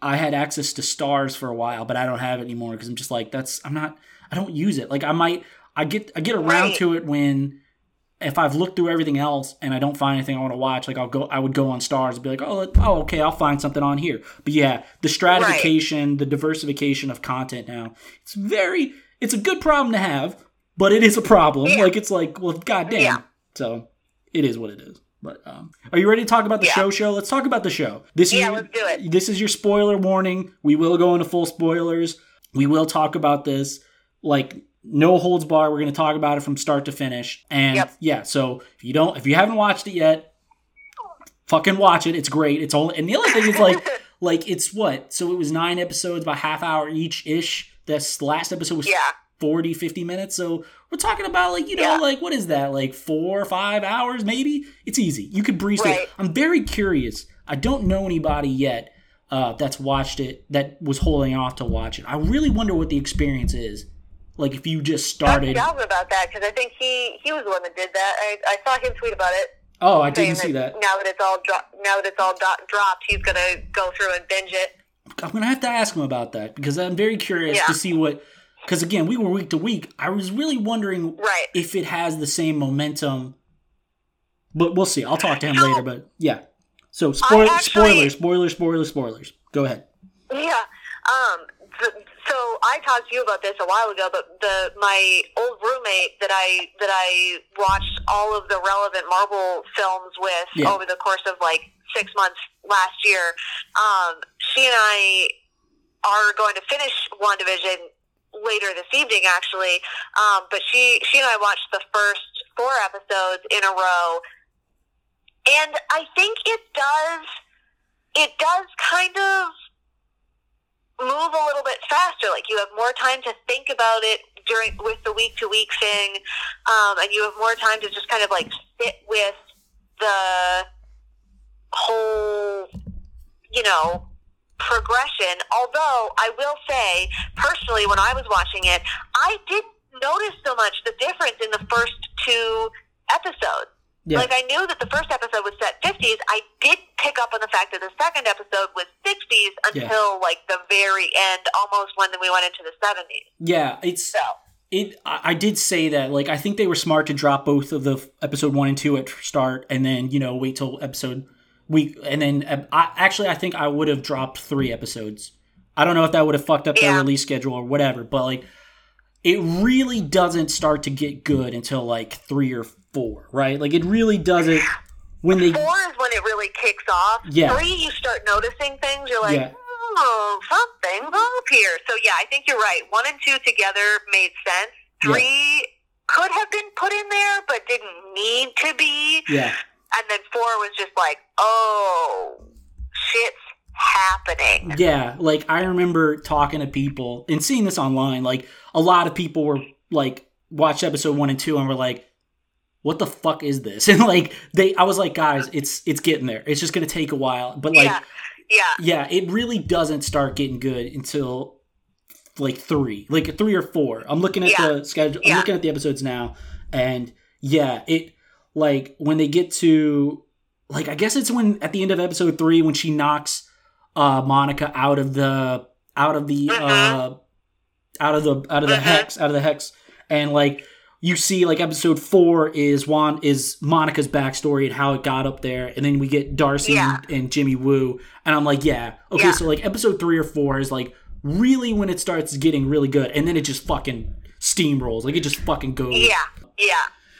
I had access to Starz for a while, but I don't have it anymore because I'm just like that's I'm not I don't use it. Like I might I get I get around right. to it when if I've looked through everything else and I don't find anything I want to watch, like I'll go, I would go on Starz and be like, oh, oh, okay, I'll find something on here. But yeah, the stratification, right. the diversification of content now, it's very, it's a good problem to have, but it is a problem. Yeah. Like it's like, well, goddamn. Yeah. So it is what it is. But um, are you ready to talk about the yeah. show? Show. Let's talk about the show. This yeah, is let's do it. This is your spoiler warning. We will go into full spoilers. We will talk about this like no holds bar. We're going to talk about it from start to finish. And yep. yeah, so if you don't, if you haven't watched it yet, fucking watch it. It's great. It's all. And the other thing is like, like it's what? So it was nine episodes, about half hour each ish. This last episode was yeah. 40, 50 minutes. So we're talking about like, you know, yeah. like what is that? Like four or five hours maybe? It's easy. You could breeze right. it. I'm very curious. I don't know anybody yet uh, that's watched it that was holding off to watch it. I really wonder what the experience is like if you just started. Ask Galvin about that because I think he he was the one that did that. I, I saw him tweet about it. Oh, I didn't see that. Now that it's all dro- now that it's all do- dropped, he's gonna go through and binge it. I'm gonna have to ask him about that because I'm very curious yeah. to see what. Because again, we were week to week. I was really wondering right. if it has the same momentum. But we'll see. I'll talk to him so, later. But yeah. So spoil- actually, spoilers, spoilers, spoilers, spoilers. Go ahead. Yeah. Um. The, so I talked to you about this a while ago, but the my old roommate that I that I watched all of the relevant Marvel films with yeah. over the course of like six months last year, um, she and I are going to finish WandaVision later this evening, actually. Um, but she she and I watched the first four episodes in a row, and I think it does it does kind of move a little bit faster. Like you have more time to think about it during with the week to week thing, um, and you have more time to just kind of like sit with the whole, you know, progression. Although I will say, personally, when I was watching it, I didn't notice so much the difference in the first two episodes. Yeah. Like I knew that the first episode was set 50s. I did pick up on the fact that the second episode was 60s Yeah. until like the very end, almost when we went into the 70s. yeah, it's So it. I, did say that. Like, I think they were smart to drop both of the episode one and two at start, and then you know wait till episode week, and then uh, I actually I think I would have dropped three episodes. I don't know if that would have fucked up their Yeah. release schedule or whatever, but like, it really doesn't start to get good until like three or four, right? Like, it really doesn't when they four is when it really kicks off. Yeah. Three, you start noticing things. You're like, Yeah. oh, something's up here. So yeah, I think you're right. One and two together made sense. Yeah. Three could have been put in there, but didn't need to be. yeah. And then four was just like, oh, shit's happening. Yeah, like I remember talking to people and seeing this online. Like a lot of people were like watched episode one and two and were like, "What the fuck is this?" And like they, I was like, "Guys, it's it's getting there. It's just gonna take a while." But like, yeah, yeah, yeah, it really doesn't start getting good until like three, like three or four. I'm looking at Yeah. the schedule. I'm looking at the episodes now, and yeah, it like when they get to like I guess it's when at the end of episode three when she knocks uh Monica out of the out of the uh out of the out of the Mhm. hex out of the hex and like you see like episode four is Juan is Monica's backstory and how it got up there, and then we get Darcy Yeah. and, and Jimmy Woo, and I'm like, yeah, okay, Yeah. so like episode three or four is like really when it starts getting really good, and then it just fucking steamrolls, like it just fucking goes. yeah, yeah.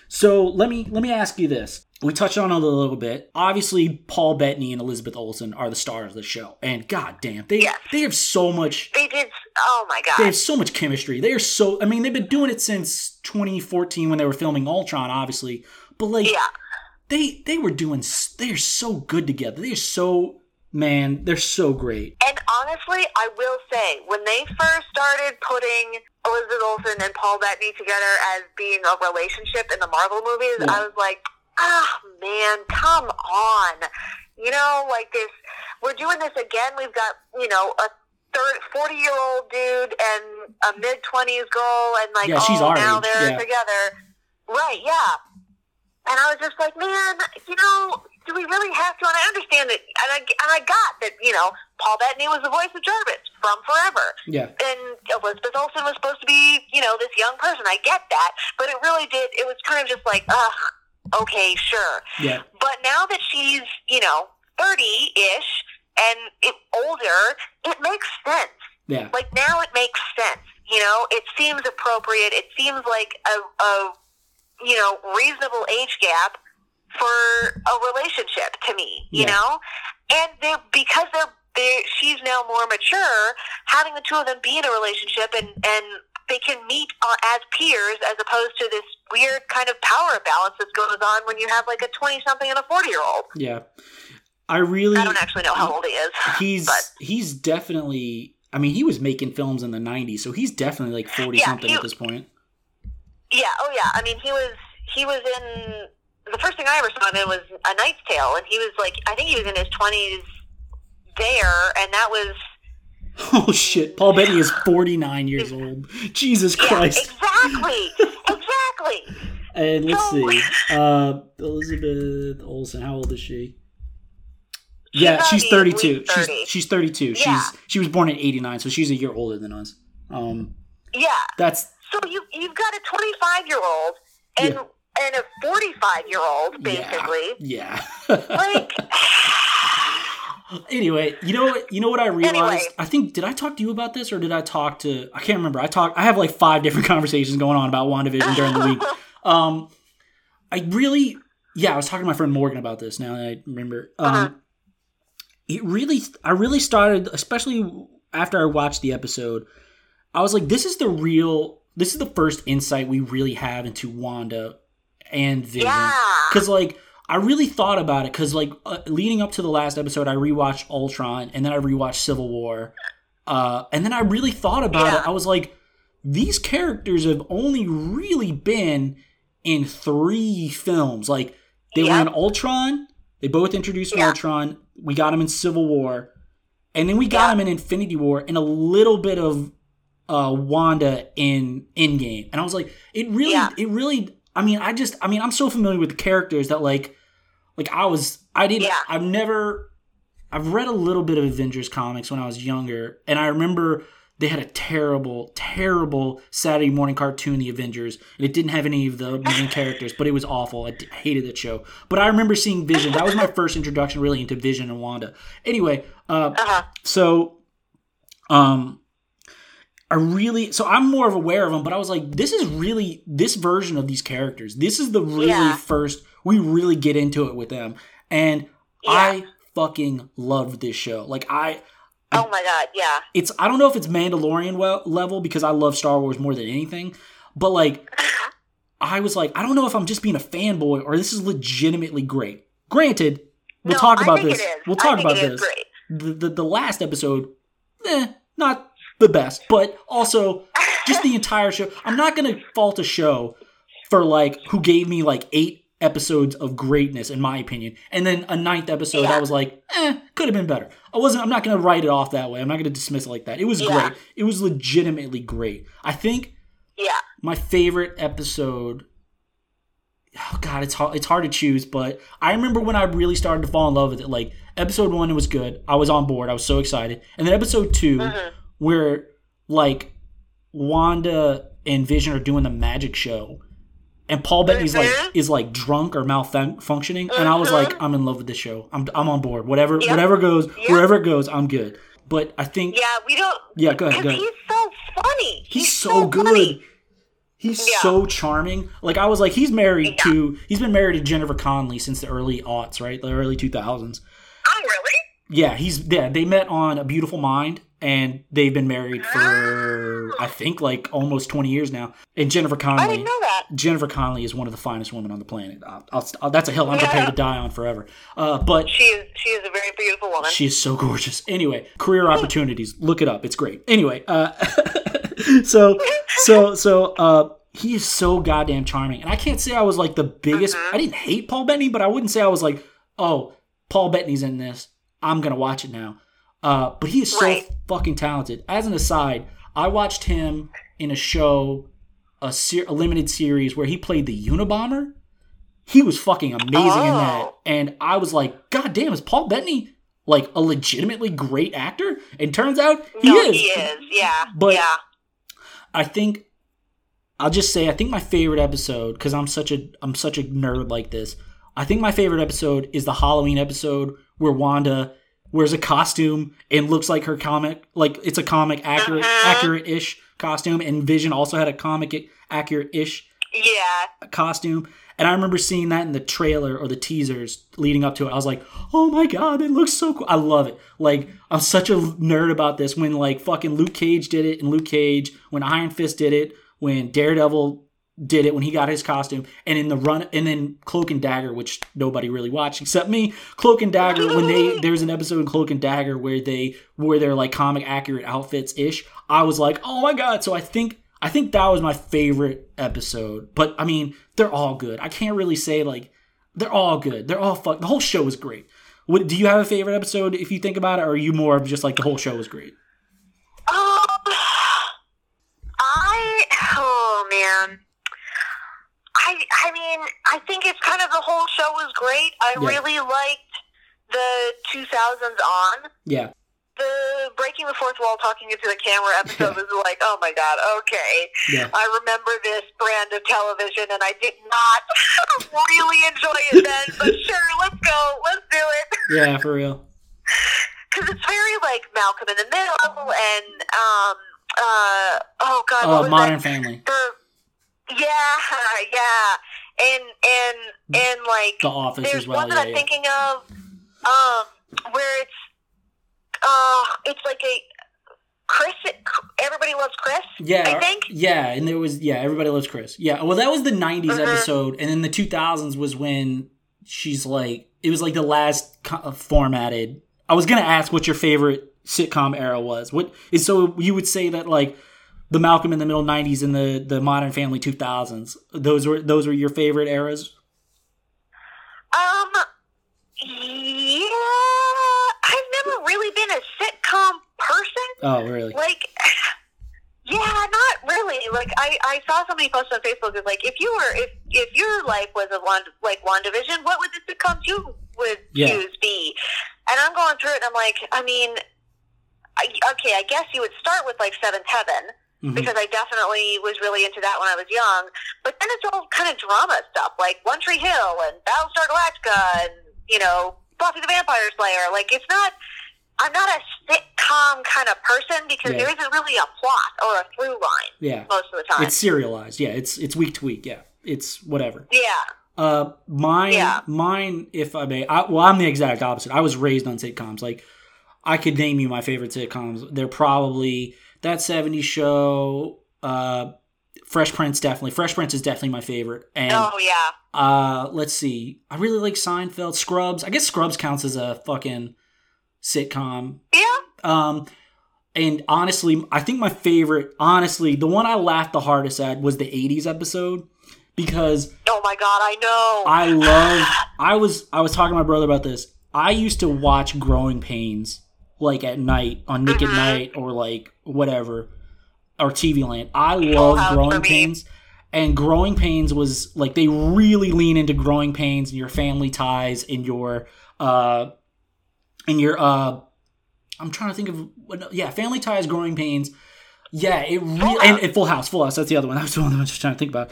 So let me let me ask you this. We touched on it a little bit. Obviously, Paul Bettany and Elizabeth Olsen are the stars of the show, and goddamn, they Yes. they have so much They did. Oh my god, they have so much chemistry. They are so. I mean, they've been doing it since 2014 when they were filming Ultron, obviously. But like, Yeah. they they were doing. They are so good together. They are so man. They're so great. And honestly, I will say, when they first started putting Elizabeth Olsen and Paul Bettany together as being a relationship in the Marvel movies, Yeah. I was like, ah, man, come on. You know, like this, we're doing this again. We've got, you know, a 40 year old dude and a mid 20s girl, and like, Yeah, she's oh, now age, they're yeah. together. Right, yeah. And I was just like, man, you know, do we really have to? And I understand that, and I, and I got that, you know, Paul Bettany was the voice of Jarvis from Forever, Yeah, and Elizabeth Olsen was supposed to be, you know, this young person. I get that, but it really did. It was kind of just like, ugh, okay, sure. yeah, But now that she's, you know, thirty-ish and it, older, it makes sense. Yeah, like now it makes sense you know? It seems appropriate. It seems like a, a you know reasonable age gap for a relationship to me you Yeah. know? And they're because they're they she's now more mature having the two of them be in a relationship and and they can meet uh, as peers as opposed to this weird kind of power balance that goes on when you have like a 20 something and a 40 year old yeah. I really. i don't actually know how old he is He's but he's definitely. I mean, he was making films in the '90s, so he's definitely like 40 Yeah, something he- at this point. Yeah, oh yeah. I mean, he was he was in the first thing I ever saw him in was A Knight's Tale, and he was like I think he was in his twenties there, and that was Oh shit! Paul Bettany is 49 years old. Jesus yeah, Christ! exactly, exactly. And let's So- see. Uh, Elizabeth Olsen, how old is she? Yeah, gotta she's 32. 30. She's she's 32. Yeah. She's she was born in 89, so she's a year older than us. Um, Yeah. that's So you you've got a twenty five year old and and a forty five year old basically. yeah. Like anyway, you know what? You know what I realized? Anyway. I think did I talk to you about this or did I talk to? I can't remember. I talk. I have like five different conversations going on about WandaVision during the week. Um, I really, yeah, I was talking to my friend Morgan about this. Now that I remember, um, Uh-huh. it really, I really started, especially after I watched the episode. I was like, this is the real. This is the first insight we really have into Wanda and Vision. yeah. Because like I really thought about it. Because like uh, leading up to the last episode, I rewatched Ultron and then I rewatched Civil War, uh, and then I really thought about Yeah. it. I was like, these characters have only really been in three films. Like they were in Ultron. They both introduced in Yeah. Ultron. We got them in Civil War. and then we got Yeah. him in Infinity War and a little bit of uh, Wanda in Endgame, and I was like, it really, Yeah. it really. I mean, I just, I mean, I'm so familiar with the characters that like, like I was, I didn't, Yeah. I've never, I've read a little bit of Avengers comics when I was younger, and I remember they had a terrible, terrible Saturday morning cartoon, The Avengers, and it didn't have any of the main characters, but it was awful. I d- hated that show. But I remember seeing Vision. That was my first introduction really into Vision and Wanda. Anyway, uh, Uh-huh. so, um, I really so I'm more of aware of them, but I was like, this is really this version of these characters. This is the really Yeah. first we really get into it with them, and I fucking loved this show. Like I, Oh my god, yeah. it's I don't know if it's Mandalorian well, level because I love Star Wars more than anything, but like I was like, I don't know if I'm just being a fanboy or this is legitimately great. Granted, we'll No, talk about this. We'll talk about this the, the the last episode, eh, not the best, but also just the entire show. I'm not gonna fault a show for like who gave me like eight episodes of greatness in my opinion, and then a ninth episode I was like, eh, could have been better. I wasn't. I'm not gonna write it off that way. I'm not gonna dismiss it like that. It was Yeah. great. It was legitimately great. I think Yeah. my favorite episode. Oh God, it's hard. It's hard to choose, but I remember when I really started to fall in love with it. Like episode one, it was good. I was on board. I was so excited. And then episode 2 Mhm. Where like Wanda and Vision are doing the magic show, and Paul Bettany's like Mhm. is like drunk or malfunctioning, and I was Mhm. like, I'm in love with this show. I'm I'm on board. Whatever Yep. whatever goes, Yep. wherever it goes, I'm good. But I think Yeah, we don't yeah, go ahead, go ahead. he's so funny. He's, so, good. funny. He's Yeah. so charming. Like I was like, he's married Yeah. to he's been married to Jennifer Connelly since the early aughts, right? The early two thousands. Oh, really? Yeah, he's yeah. They met on A Beautiful Mind, and they've been married for I think like almost twenty years now. And Jennifer Connelly. I didn't know that. Jennifer Connelly is one of the finest women on the planet. I'll, I'll, I'll- that's a hill I'm Yeah. prepared to die on forever. Uh, but She is she is a very beautiful woman. she is so gorgeous. Anyway, career opportunities. Look it up. It's great. Anyway, uh, so so so uh, he is so goddamn charming, and I can't say I was like the biggest. Mhm. I didn't hate Paul Bettany, but I wouldn't say I was like, oh, Paul Bettany's in this. I'm gonna watch it now. Uh, but he is so Right. fucking talented. As an aside, I watched him in a show, a, ser- a limited series where he played the Unabomber. He was fucking amazing in that, Oh. and I was like, God damn, is Paul Bettany like a legitimately great actor? And turns out he no, is. he is. Yeah. But- yeah. I think I'll just say I think my favorite episode because I'm such a I'm such a nerd like this. I think my favorite episode is the Halloween episode where Wanda wears a costume and looks like her comic like it's a comic accurate Uh-huh. accurate ish costume and Vision also had a comic accurate ish Yeah. costume. And I remember seeing that in the trailer or the teasers leading up to it. I was like, oh my god, it looks so cool. I love it. Like, I'm such a nerd about this. When, like, fucking Luke Cage did it in Luke Cage, when Iron Fist did it, when Daredevil did it, when he got his costume, and in the run, and then Cloak and Dagger, which nobody really watched except me. Cloak and Dagger, when they, there's an episode in Cloak and Dagger where they, where they're like comic accurate outfits ish. I was like, oh my god. So I think, I think that was my favorite episode. But I mean, they're all good. I can't really say like they're all good. They're all fuck. The whole show is great. What do you have a favorite episode if you think about it, or are you more of just like the whole show was great? Um, I oh man. I I mean, I think it's kind of the whole show was great. I Yeah. really liked the 2000s on. Yeah, The breaking the fourth wall, talking into the camera episode was like, oh my god, okay. yeah, I remember this brand of television, and I did not really enjoy it then. But sure, let's go, let's do it. yeah, for real. because it's very like Malcolm in the Middle and um uh oh god was Modern that? Family, yeah yeah and and and like The Office there's as well. one that Yeah, I'm yeah. thinking of um where it's uh it's like a Chris everybody loves Chris Yeah, I think yeah, and there was yeah, everybody loves Chris. Yeah, well, that was the '90s Mhm. episode, and then the 2000s was when she's like, it was like the last co- uh, formatted. I was gonna ask what your favorite sitcom era was. What is so you would say that like the Malcolm in the Middle '90s and the the Modern Family 2000s. Those were those were your favorite eras. um yeah I've never really been a sitcom person. Oh, really? Like, yeah, not really. Like, I, I saw somebody post on Facebook is like, if you were, if if your life was a one like WandaVision, what would the sitcoms you would Yeah. use be? And I'm going through it, and I'm like, I mean, I, okay, I guess you would start with like Seventh Heaven Mhm. because I definitely was really into that when I was young. But then it's all kind of drama stuff, like One Tree Hill and Battlestar Galactica, and you know Buffy the Vampire Slayer. Like it's not. I'm not a sitcom kind of person because Yeah. there isn't really a plot or a through line Yeah. most of the time. It's serialized. Yeah, it's it's week to week. Yeah, it's whatever. yeah. Uh, mine, Yeah. mine. If I may, I, well, I'm the exact opposite. I was raised on sitcoms. Like, I could name you my favorite sitcoms. They're probably that '70s show. Uh, Fresh Prince, definitely. Fresh Prince is definitely my favorite. And oh yeah. uh, let's see. I really like Seinfeld, Scrubs. I guess Scrubs counts as a fucking sitcom. Yeah. Um, and honestly, I think my favorite, honestly, the one I laughed the hardest at was the '80s episode because Oh my god, I know. I love. I was I was talking to my brother about this. I used to watch Growing Pains like at night on Nick Mhm. at Night or like whatever or TV Land. I love Growing. Pains. And Growing Pains was like they really lean into growing pains and your family ties and your uh and your uh I'm trying to think of yeah, family ties, growing pains. Yeah, it really and, and Full House, Full House. That's the other one. That was the one I was just trying to think about.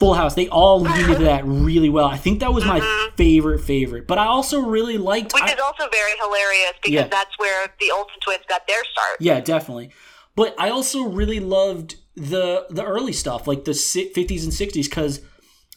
Full House. They all leaned into that really well. I think that was my Mhm. favorite favorite. But I also really liked. Which I- is also very hilarious because Yeah. that's where the Olsen twins got their start. yeah, definitely. But I also really loved the the early stuff, like the 50s and 60s, because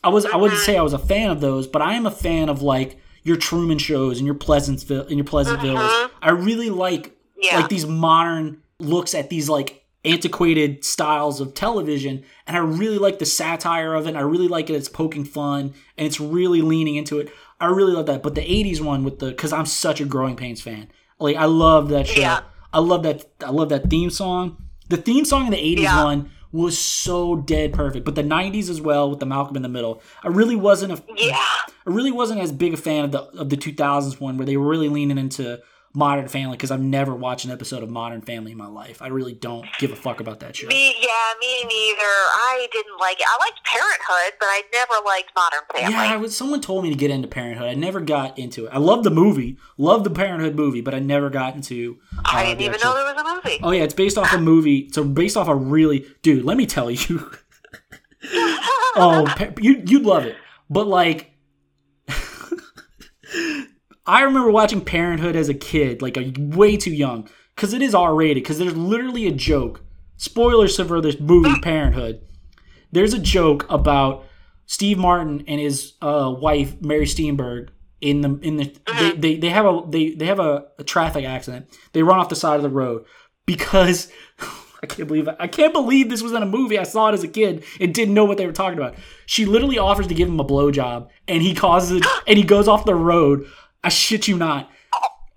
I was I wouldn't Mhm. say I was a fan of those, but I am a fan of like your Truman shows and your Pleasantville and your Pleasantville. Mhm. I really like Yeah. like these modern looks at these like antiquated styles of television and i really like the satire of it and i really like it it's poking fun and it's really leaning into it i really love that but the 80s one with the because i'm such a growing pains fan like i love that show Yeah. i love that i love that theme song the theme song in the 80s Yeah. one was so dead perfect but the 90s as well with the malcolm in the middle i really wasn't a yeah. I really wasn't as big a fan of the of the 2000s one where they were really leaning into Modern Family because I've never watched an episode of Modern Family in my life. I really don't give a fuck about that show. Me, yeah, me neither. I didn't like it. I liked Parenthood, but I never liked Modern Family. Yeah, I was, someone told me to get into Parenthood. I never got into it. I love the movie, love the Parenthood movie, but I never got into. I uh, didn't even know there was a movie. Oh yeah, it's based off a movie. So based off a really dude. Let me tell you. oh, you you'd love it. But like, I remember watching Parenthood as a kid, like a, way too young, because it is R rated. Because there's literally a joke. Spoilers for this movie, Parenthood. There's a joke about Steve Martin and his uh, wife Mary Steenburgen in the in the they, they, they have a they, they have a, a traffic accident. They run off the side of the road because I can't believe I can't believe this was in a movie. I saw it as a kid and didn't know what they were talking about. She literally offers to give him a blowjob and he causes it and he goes off the road. I shit you not.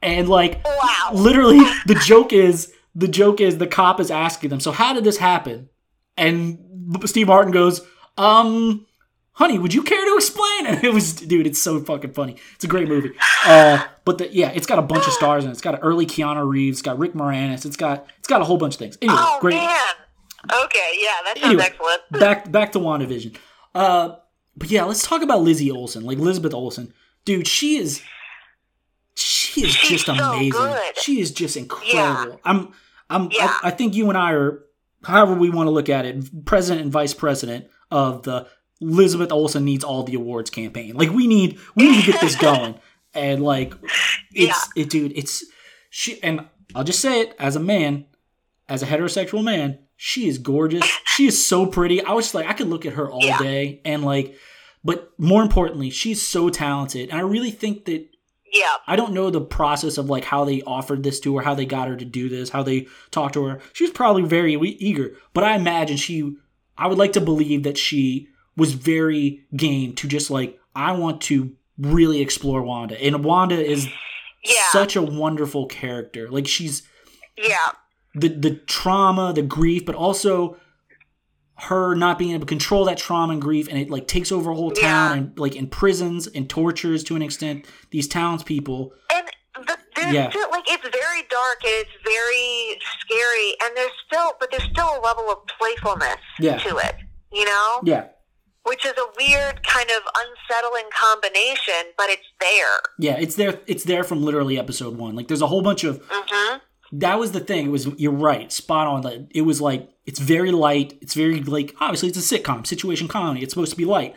And like Wow. literally the joke is the joke is the cop is asking them, so how did this happen? And Steve Martin goes, um, honey, would you care to explain? And it was, dude, it's so fucking funny. It's a great movie. Uh, but the, yeah, it's got a bunch of stars in it. It's got early Keanu Reeves. It's got Rick Moranis. It's got it's got a whole bunch of things. Anyway, oh great. man. Okay, yeah, that sounds Anyway. excellent. Back back to WandaVision. Uh, but yeah, let's talk about Lizzie Olsen, like Elizabeth Olsen. Dude, she is she is She's just so amazing. good. She is just incredible. Yeah. I'm I'm Yeah. I, I think you and I are however we want to look at it, president and vice president of the Elizabeth Olsen needs all the awards campaign. Like we need we need to get this going. And like it's it dude, it's she and I'll just say it as a man, as a heterosexual man, she is gorgeous. She is so pretty. I was like I could look at her all Yeah. day and like but more importantly, she's so talented. And I really think that Yeah. I don't know the process of like how they offered this to her, how they got her to do this, how they talked to her. She was probably very eager, but I imagine she. I would like to believe that she was very game to just like I want to really explore Wanda, and Wanda is Yeah. such a wonderful character. Like she's yeah. the the trauma, the grief, but also her not being able to control that trauma and grief, and it like takes over a whole town Yeah. and like imprisons and tortures to an extent these townspeople. And the, there's Yeah. still, like it's very dark and it's very scary, and there's still, but there's still a level of playfulness Yeah. to it. You know, Yeah. which is a weird kind of unsettling combination, but it's there. Yeah, it's there it's there from literally episode 1. Like there's a whole bunch of hmm that was the thing. It was you're right, spot on. It was like it's very light. It's very like obviously it's a sitcom, situation comedy. It's supposed to be light,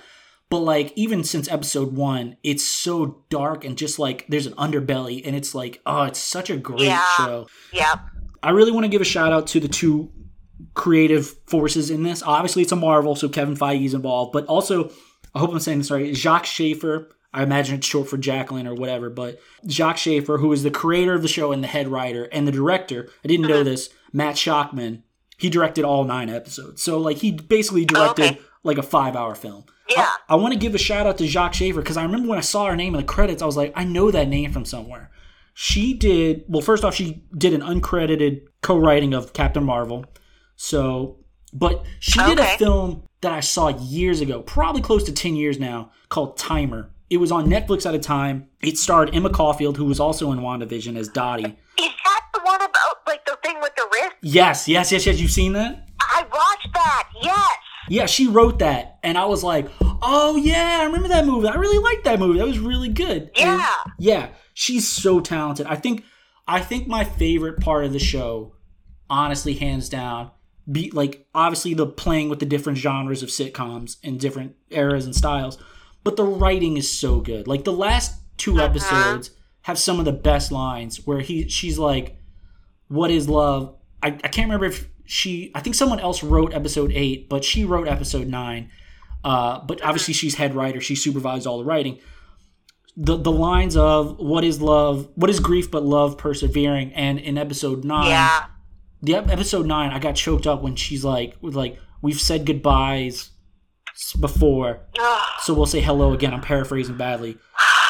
but like even since episode one, it's so dark and just like there's an underbelly, and it's like oh, it's such a great Yeah. show. Yeah. I really want to give a shout out to the two creative forces in this. Obviously, it's a Marvel, so Kevin Feige is involved, but also I hope I'm saying this right. Jac Schaeffer. I imagine it's short for Jacqueline or whatever, but Jac Schaeffer, who is the creator of the show and the head writer and the director, I didn't know uh-huh. this, Matt Shakman, he directed all nine episodes. So, like, he basically directed Okay. like a five hour film. Yeah. I, I want to give a shout out to Jac Schaeffer because I remember when I saw her name in the credits, I was like, I know that name from somewhere. She did, well, first off, she did an uncredited co writing of Captain Marvel. So, but she did a film that I saw years ago, probably close to 10 years now, called Timer. It was on Netflix at a time. It starred Emma Caulfield, who was also in WandaVision as Dottie. Is that the one about like the thing with the wrist? Yes, yes, yes, yes. You've seen that? I watched that. Yes. Yeah, she wrote that. And I was like, oh, yeah, I remember that movie. I really liked that movie. That was really good. And Yeah. yeah, she's so talented. I think I think my favorite part of the show, honestly, hands down, be like obviously the playing with the different genres of sitcoms and different eras and styles, but the writing is so good. Like the last 2 episodes have some of the best lines where he she's like, "What is love?" I, I can't remember if she. I think someone else wrote episode eight, but she wrote episode nine. Uh, but obviously she's head writer. She supervised all the writing the the lines of what is love, what is grief but love persevering, and in episode nine, Yeah. the episode nine, I got choked up when she's like, with like we've said goodbyes before, so we'll say hello again. I'm paraphrasing badly.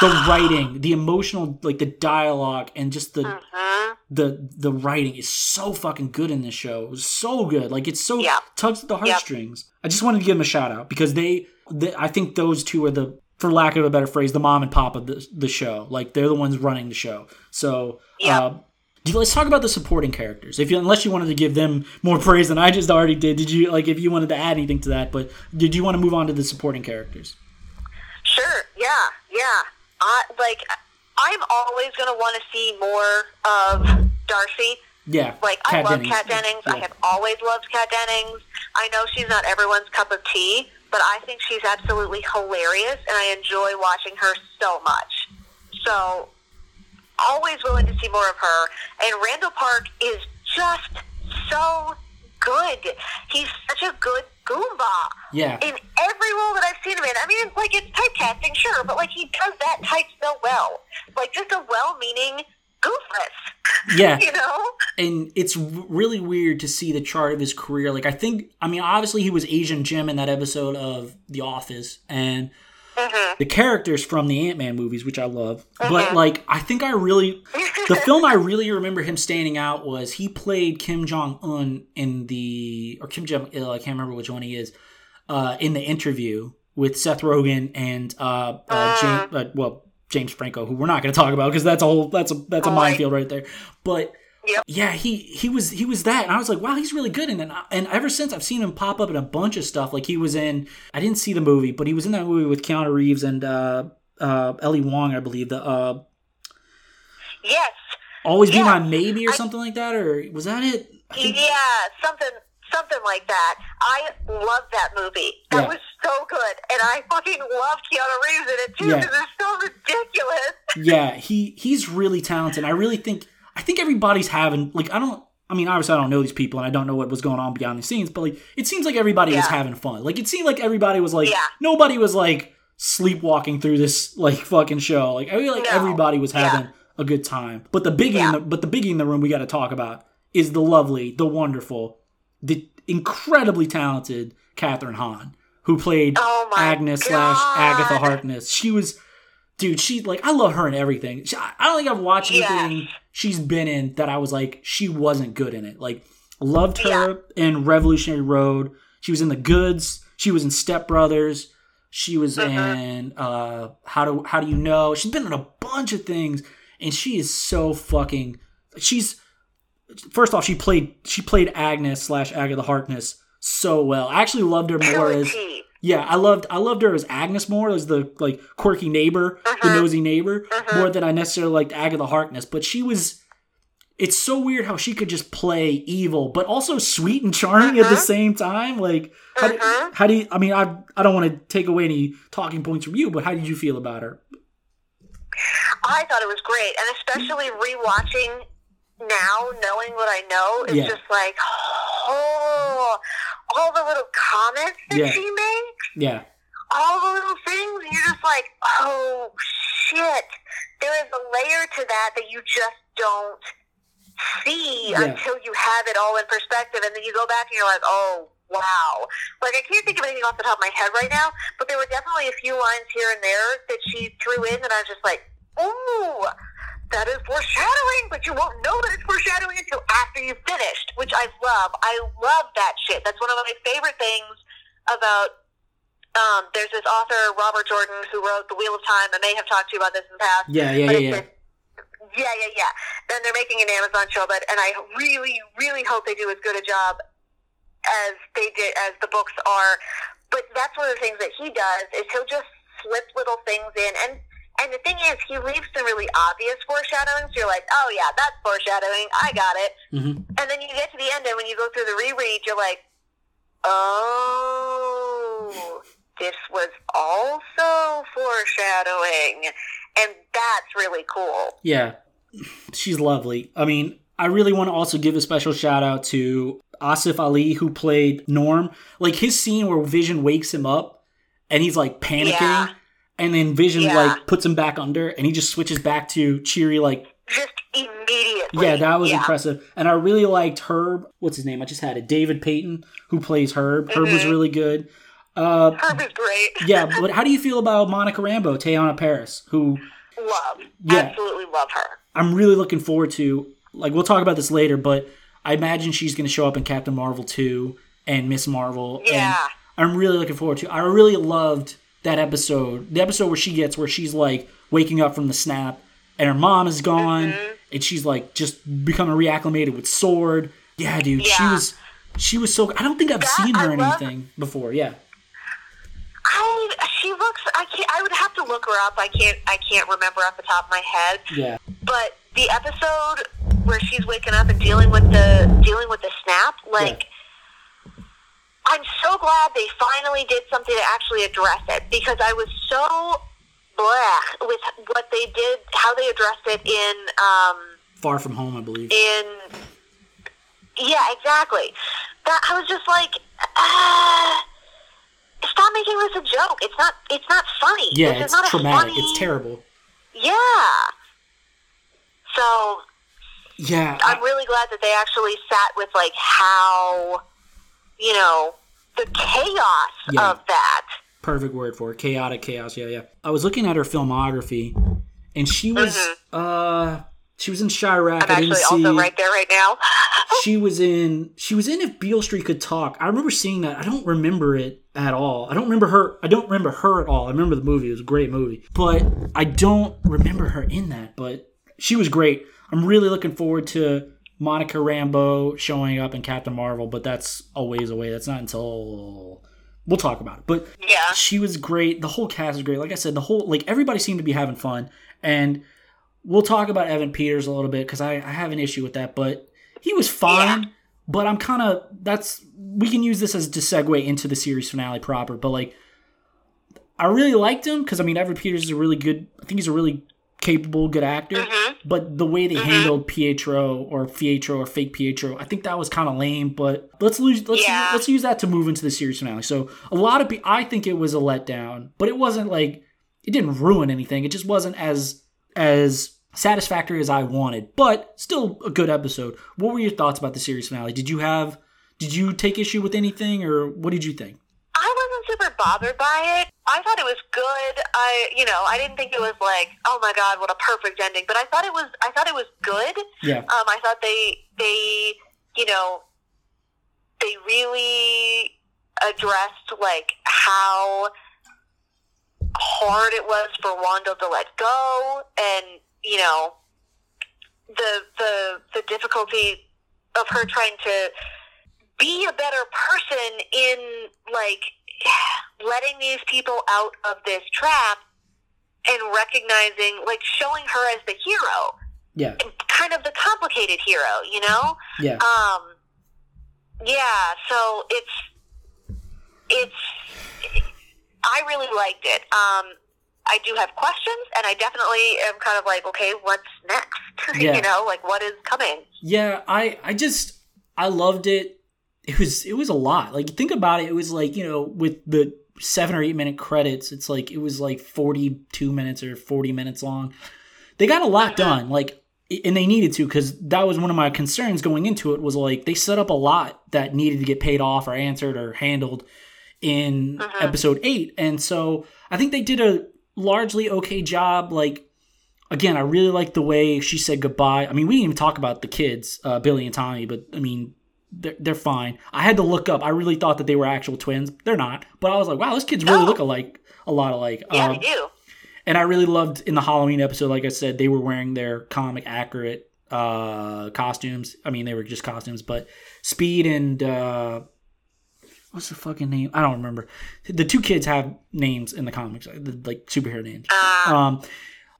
The writing, the emotional, like the dialogue, and just the Mhm. the the writing is so fucking good in this show. It was so good. Like it's so Yep. tugs at the heartstrings. I just wanted to give them a shout out because they, they I think those two are the for lack of a better phrase, the mom and pop of the the show. Like they're the ones running the show. So Yep. uh, let's talk about the supporting characters. If you unless you wanted to give them more praise than I just already did, did you like if you wanted to add anything to that? But did you want to move on to the supporting characters? Sure. Yeah. Yeah. I like. I'm always gonna want to see more of Darcy. Yeah, Like I love Dennings. Kat Dennings. I have always loved Kat Dennings. I know she's not everyone's cup of tea, but I think she's absolutely hilarious, and I enjoy watching her so much. So, always willing to see more of her. And Randall Park is just so good. He's such a good Goomba Yeah, in every role that I've seen him in. I mean, like it's typecasting, sure, but like he does that type so well. Like just a well-meaning goofus, yeah. you know? and it's really weird to see the chart of his career. Like I think, I mean, obviously he was Asian Jim in that episode of The Office, and hmm the characters from the Ant Man movies, which I love. But like, I think I really, the film I really remember him standing out was he played Kim Jong Un in the or Kim Jong Il. I can't remember which one he is. Uh, in the interview with Seth Rogen and uh, uh, James, uh, well James Franco, who we're not going to talk about because that's a whole that's a that's a minefield right there. But Yep. yeah, he he was he was that, and I was like, wow, he's really good. And then and ever since I've seen him pop up in a bunch of stuff. Like he was in, I didn't see the movie, but he was in that movie with Keanu Reeves and uh, uh, Ali Wong, I believe. The uh, Yes. Always Be My Maybe or I- something like that, or was that it? Think- Yeah, something something like that. I love that movie. That Yeah. was so good. And I fucking love Keanu Reeves in it too Yeah. because it's so ridiculous. yeah, he he's really talented. I really think I think everybody's having like I don't. I mean, obviously, I don't know these people, and I don't know what was going on behind the scenes. But like, it seems like everybody was having fun. Like, it seemed like everybody was like, Yeah. nobody was like sleepwalking through this like fucking show. Like, I feel like No. everybody was Yeah. having a good time. But the biggie, in the, but the biggie in the room we got to talk about is the lovely, the wonderful, the incredibly talented Kathryn Hahn, who played Oh Agnes slash Agatha Harkness. She was, dude. She like I love her in everything. She, I don't think I've watched Yes. anything she's been in that I was like she wasn't good in it. Like loved her in Revolutionary Road. She was in The Goods. She was in Step Brothers. She was Mhm. in uh, How do How do you know? She's been in a bunch of things, and she is so fucking. she's first off she played she played Agnes slash Agatha Harkness so well. I actually loved her more as yeah, I loved I loved her as Agnes more as the like quirky neighbor, uh-huh. the nosy neighbor, uh-huh. more than I necessarily liked Agatha Harkness. But she was it's so weird how she could just play evil, but also sweet and charming uh-huh. at the uh-huh. same time. Like, how, do, how do you? I mean, I I don't want to take away any talking points from you, but how did you feel about her? I thought it was great, and especially rewatching now, knowing what I know, is yeah. just like, oh, all the little comments that yeah. she makes. Yeah. All the little things, you're just like, oh shit. There is a layer to that that you just don't see yeah. until you have it all in perspective, and then you go back and you're like, oh wow. Like I can't think of anything off the top of my head right now, but there were definitely a few lines here and there that she threw in that I was just like, ooh, that is foreshadowing, but you won't know that it's foreshadowing until after you've finished, which I love. I love that shit. That's one of my favorite things about um, there's this author, Robert Jordan, who wrote The Wheel of Time. I may have talked to you about this in the past. Yeah, yeah, yeah. yeah. Yeah, yeah, yeah. Then they're making an Amazon show, but and I really, really hope they do as good a job as they did as the books are. But that's one of the things that he does is he'll just slip little things in, and and the thing is, he leaves some really obvious foreshadowing. So you're like, oh yeah, that's foreshadowing. I got it. Mm-hmm. And then you get to the end, and when you go through the reread, you're like, oh, this was also foreshadowing and that's really cool. Yeah, she's lovely. I mean, I really want to also give a special shout out to Asif Ali who played Norm. Like his scene where Vision wakes him up and he's like panicking, yeah. And then Vision yeah. like puts him back under, and he just switches back to cheery like. Just immediately. Yeah, that was yeah. impressive. And I really liked Herb. What's his name? I just had it. David Payton, who plays Herb. Mm-hmm. Herb was mm-hmm. really good. Uh, Herb is great. yeah, but how do you feel about Monica Rambeau, Teyonah Parris, who love, yeah, absolutely love her. I'm really looking forward to. Like we'll talk about this later, but I imagine she's going to show up in Captain Marvel two and Miss Marvel. Yeah, I'm really looking forward to. I really loved that episode, the episode where she gets where she's like waking up from the snap and her mom is gone mm-hmm. and she's like just becoming reacclimated with sword. Yeah, dude, yeah. she was she was so. I don't think I've that, seen her in anything before. Yeah. I she looks. I can't. I would have to look her up. I can't. I can't remember off the top of my head. Yeah. But the episode where she's waking up and dealing with the dealing with the snap, like. Yeah. I'm so glad they finally did something to actually address it because I was so blah with what they did, how they addressed it in um, Far From Home, I believe. In yeah, exactly. That I was just like, ah, stop making this a joke. It's not. It's not funny. Yeah, this it's not traumatic. Funny... It's terrible. Yeah. So. Yeah, I'm I... really glad that they actually sat with like how, you know, the chaos yeah. of that. Perfect word for it. Chaotic chaos. Yeah, yeah. I was looking at her filmography, and she was. Mm-hmm. uh she was in Chi-Raq. I'm actually also right there right now. she was in. She was in If Beale Street Could Talk. I remember seeing that. I don't remember it at all. I don't remember her. I don't remember her at all. I remember the movie. It was a great movie, but I don't remember her in that. But she was great. I'm really looking forward to Monica Rambeau showing up in Captain Marvel, but that's a ways away. That's not until we'll talk about it. But yeah, she was great. The whole cast is great. Like I said, the whole like everybody seemed to be having fun and We'll talk about Evan Peters a little bit because I, I, have an issue with that, but he was fine. Yeah. But I'm kind of that's we can use this as to segue into the series finale proper. But like, I really liked him because I mean Evan Peters is a really good. I think he's a really capable, good actor. Mm-hmm. But the way they mm-hmm. handled Pietro or Pietro or fake Pietro, I think that was kind of lame. But let's lose. Let's yeah. let's use that to move into the series finale. So a lot of I think it was a letdown, but it wasn't like it didn't ruin anything. It just wasn't as as satisfactory as I wanted, but still a good episode. What were your thoughts about the series finale? Did you have did you take issue with anything or what did you think? I wasn't super bothered by it. I thought it was good. I, you know, I didn't think it was like, oh my god, what a perfect ending. But I thought it was. I thought it was good. Yeah. Um, I thought they, they, you know, they really addressed like how hard it was for Wanda to let go, and you know, the the the difficulty of her trying to be a better person in like letting these people out of this trap and recognizing like showing her as the hero Yeah. and kind of the complicated hero you know Yeah. um yeah so it's it's i really liked it um i do have questions and i definitely am kind of like okay what's next Yeah. you know like what is coming Yeah, I I just I loved it. It was it was a lot. Like think about it, it was like, you know, with the 7 or 8 minute credits, it's like it was like 42 minutes or 40 minutes long. They got a lot done. Like and they needed to cuz that was one of my concerns going into it was like they set up a lot that needed to get paid off or answered or handled in Mhm. episode 8. And so I think they did a largely okay job like again, I really like the way she said goodbye. I mean, we didn't even talk about the kids, uh, Billy and Tommy, but I mean, they're, they're fine. I had to look up. I really thought that they were actual twins. They're not. But I was like, wow, those kids really No. look alike, a lot alike. yeah Um, they do and I really loved in the Halloween episode, like I said, they were wearing their comic accurate uh, costumes. I mean, they were just costumes, but Speed and uh, what's the fucking name? I don't remember. The two kids have names in the comics, like superhero names. uh, Um,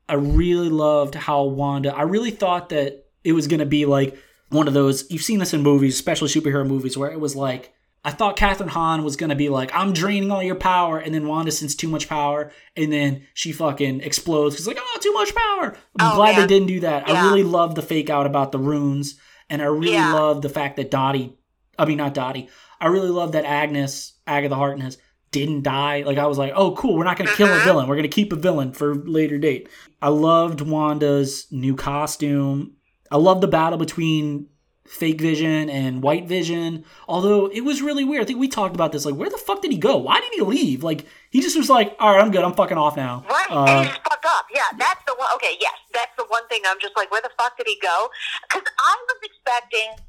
I really loved how Wanda. I really thought that it was going to be like one of those. You've seen this in movies, especially superhero movies, where it was like I thought Kathryn Hahn was going to be like, "I'm draining all your power," and then Wanda sends too much power, and then she fucking explodes. She's like, "Oh, too much power." I'm Oh, glad man. they didn't do that. I really love the fake out about the runes, and I really Yeah. loved the fact that Dottie. I mean, not Dottie. I really love that Agnes, Agatha Harkness, didn't die. Like I was like, oh cool, we're not gonna kill a Mhm. villain. We're gonna keep a villain for later date. I loved Wanda's new costume. I love the battle between Fake Vision and White Vision. Although it was really weird. I think we talked about this. Like, where the fuck did he go? Why did he leave? Like, he just was like, all right, I'm good. I'm fucking off now. Right, Uh, and he's fucked up. Yeah, that's the one. Okay, yes, that's the one thing I'm just like, where the fuck did he go? Because I was expecting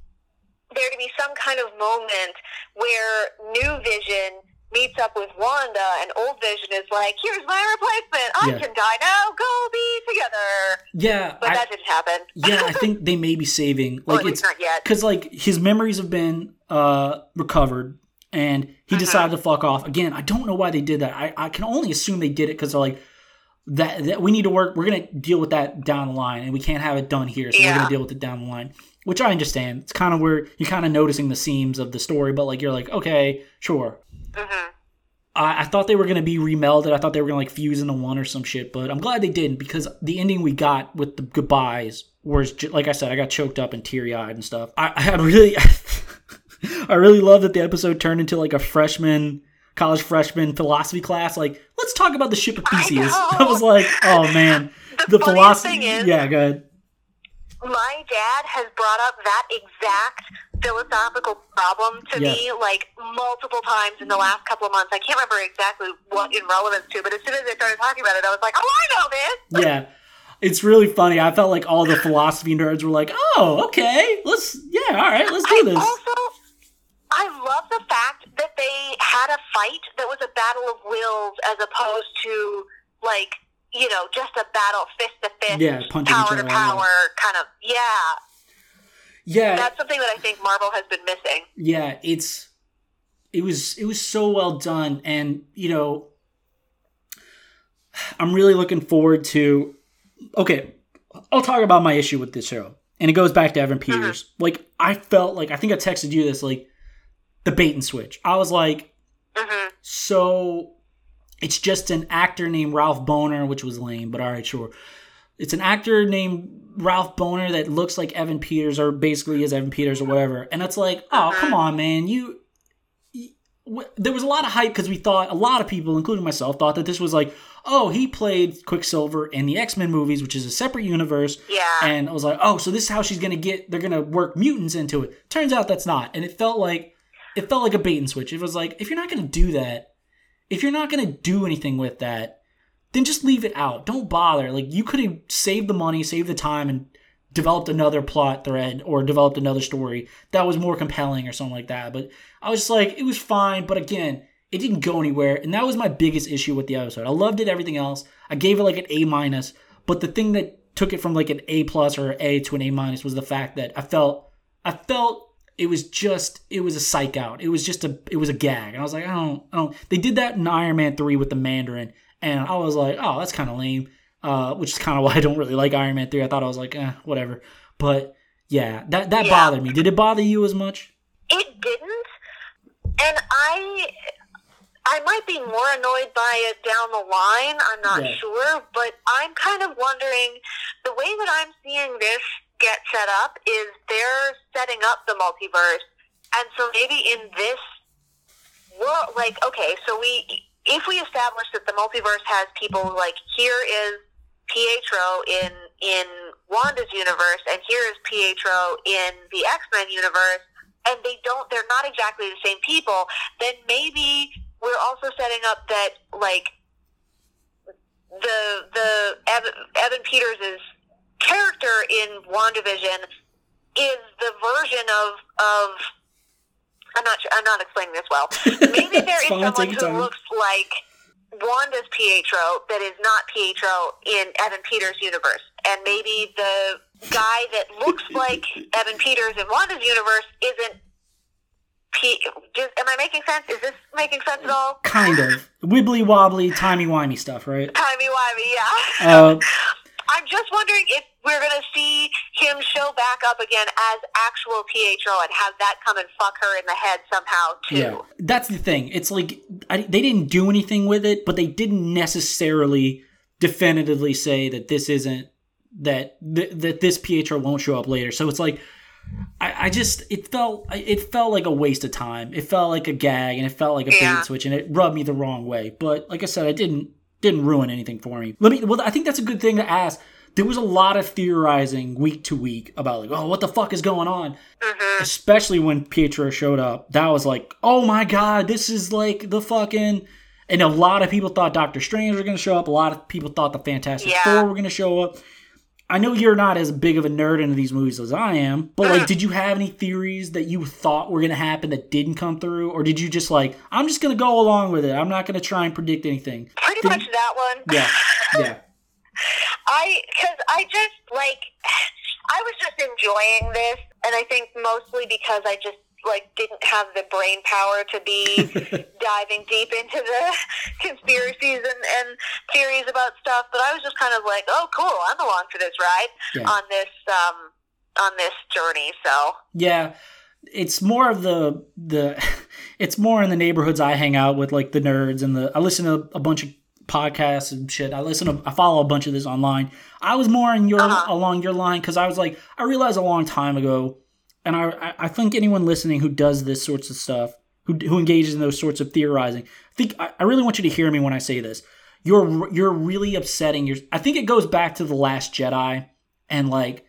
there to be some kind of moment where New Vision meets up with Wanda, and Old Vision is like, "Here's my replacement. I Yeah. can die now. Go be together." yeah, But I, that didn't happen. yeah. I think they may be saving. Well, Like, at it's not yet. because like his memories have been uh recovered and he Mhm. decided to fuck off again i don't know why they did that i, I can only assume they did it because they're like that, that we need to work we're gonna deal with that down the line and we can't have it done here so we're gonna deal with it down the line which i understand it's kind of where you're kind of noticing the seams of the story but like you're like okay sure hmm I, I thought they were gonna be remelded. I thought they were gonna like fuse into one or some shit, but I'm glad they didn't because the ending we got with the goodbyes was ju- like I said, I got choked up and teary eyed and stuff. I, I really, I really love that the episode turned into like a freshman college freshman philosophy class. Like, let's talk about the ship of I Theseus. know. I was like, oh man, The, the philosophy. thing is, yeah, good. My dad has brought up that exact philosophical problem to Yeah. me like multiple times in the last couple of months. I can't remember exactly what in relevance to, but as soon as they started talking about it, I was like, "Oh, I know this." Yeah. It's really funny. I felt like all the philosophy nerds were like, "Oh, okay, let's yeah, all right, let's do I this." also, I love the fact that they had a fight that was a battle of wills as opposed to like you know just a battle fist to fist, Yeah, power to power kind of. Yeah, Yeah, that's something that I think Marvel has been missing. yeah it's it was it was so well done and you know i'm really looking forward to okay i'll talk about my issue with this show and it goes back to evan peters. Like i felt like i think i texted you this like the bait and switch. I was like hmm so it's just an actor named Ralph Bohner, which was lame, but all right, sure. It's an actor named Ralph Bohner that looks like Evan Peters, or basically is Evan Peters, or whatever. And it's like, oh, come on, man, you. you- w- There was a lot of hype because we thought a lot of people, including myself, thought that this was like, oh, he played Quicksilver in the X Men movies, which is a separate universe, Yeah. and I was like, oh, so this is how she's gonna get. They're gonna work mutants into it. Turns out that's not, and it felt like it felt like a bait and switch. It was like if you're not gonna do that, if you're not gonna do anything with that, then just leave it out. Don't bother. Like you could have saved the money, saved the time, and developed another plot thread or developed another story that was more compelling or something like that. But I was just like, it was fine, but again, it didn't go anywhere, and that was my biggest issue with the episode. I loved it, everything else. I gave it like an A minus, but the thing that took it from like an A plus or A to an A minus was the fact that I felt I felt it was just it was a psych out. It was just a it was a gag. And I was like, I don't I don't they did that in Iron Man 3 with the Mandarin and I was like, oh, that's kind of lame. Uh, which is kind of why I don't really like Iron Man 3. I thought I was like, eh, whatever. But yeah, that that Yeah. bothered me. Did it bother you as much? It didn't, and I I might be more annoyed by it down the line. I'm not Yeah. sure, but I'm kind of wondering the way that I'm seeing this get set up is they're setting up the multiverse, and so maybe in this world, like okay, so we if we establish that the multiverse has people like here is Pietro in in Wanda's universe, and here is Pietro in the X Men universe, and they don't they're not exactly the same people, then maybe we're also setting up that like the the Evan, Evan Peters' character in WandaVision is the version of of I'm not sure, I'm not explaining this well. Maybe there is It's is fine, someone who time. looks like Wanda's Pietro that is not Pietro in Evan Peters' universe. And maybe the guy that looks like Evan Peters in Wanda's universe isn't P- just, am I making sense? Is this making sense at all? Kind of wibbly wobbly, timey wimey stuff, right? Timey wimey, yeah. Uh, just wondering if we're going to see him show back up again as actual Pietro and have that come and fuck her in the head somehow too. Yeah, that's the thing. It's like I, they didn't do anything with it, but they didn't necessarily definitively say that this isn't that th- that this Pietro won't show up later. So it's like I, I just it felt it felt like a waste of time. It felt like a gag, and it felt like a bait Yeah. and switch, and it rubbed me the wrong way. But like I said, I didn't didn't ruin anything for me. Let me. Well, I think that's a good thing to ask. There was a lot of theorizing week to week about like, oh, what the fuck is going on? hmm especially when Pietro showed up, that was like, oh my god, this is like the fucking. And a lot of people thought Doctor Strange was going to show up. A lot of people thought the Fantastic Yeah. Four were going to show up. I know you're not as big of a nerd into these movies as I am, but like, did you have any theories that you thought were going to happen that didn't come through, or did you just like, I'm just going to go along with it. I'm not going to try and predict anything. Pretty Did- much that one. Yeah, yeah, I because I just like I was just enjoying this, and I think mostly because I just like didn't have the brain power to be diving deep into the conspiracies and, and theories about stuff. But I was just kind of like, oh, cool, I'm along for this ride Yeah. on this um on this journey. So Yeah, it's more of the the it's more in the neighborhoods I hang out with, like the nerds and the. I listen to a bunch of podcasts and shit. I listen to I follow a bunch of this online. I was more in your Uh-huh. along your line because I was like I realized a long time ago, and I I- think anyone listening who does this sorts of stuff who who engages in those sorts of theorizing, I think I, I really want you to hear me when I say this. You're you're really upsetting your. I think it goes back to the Last Jedi and like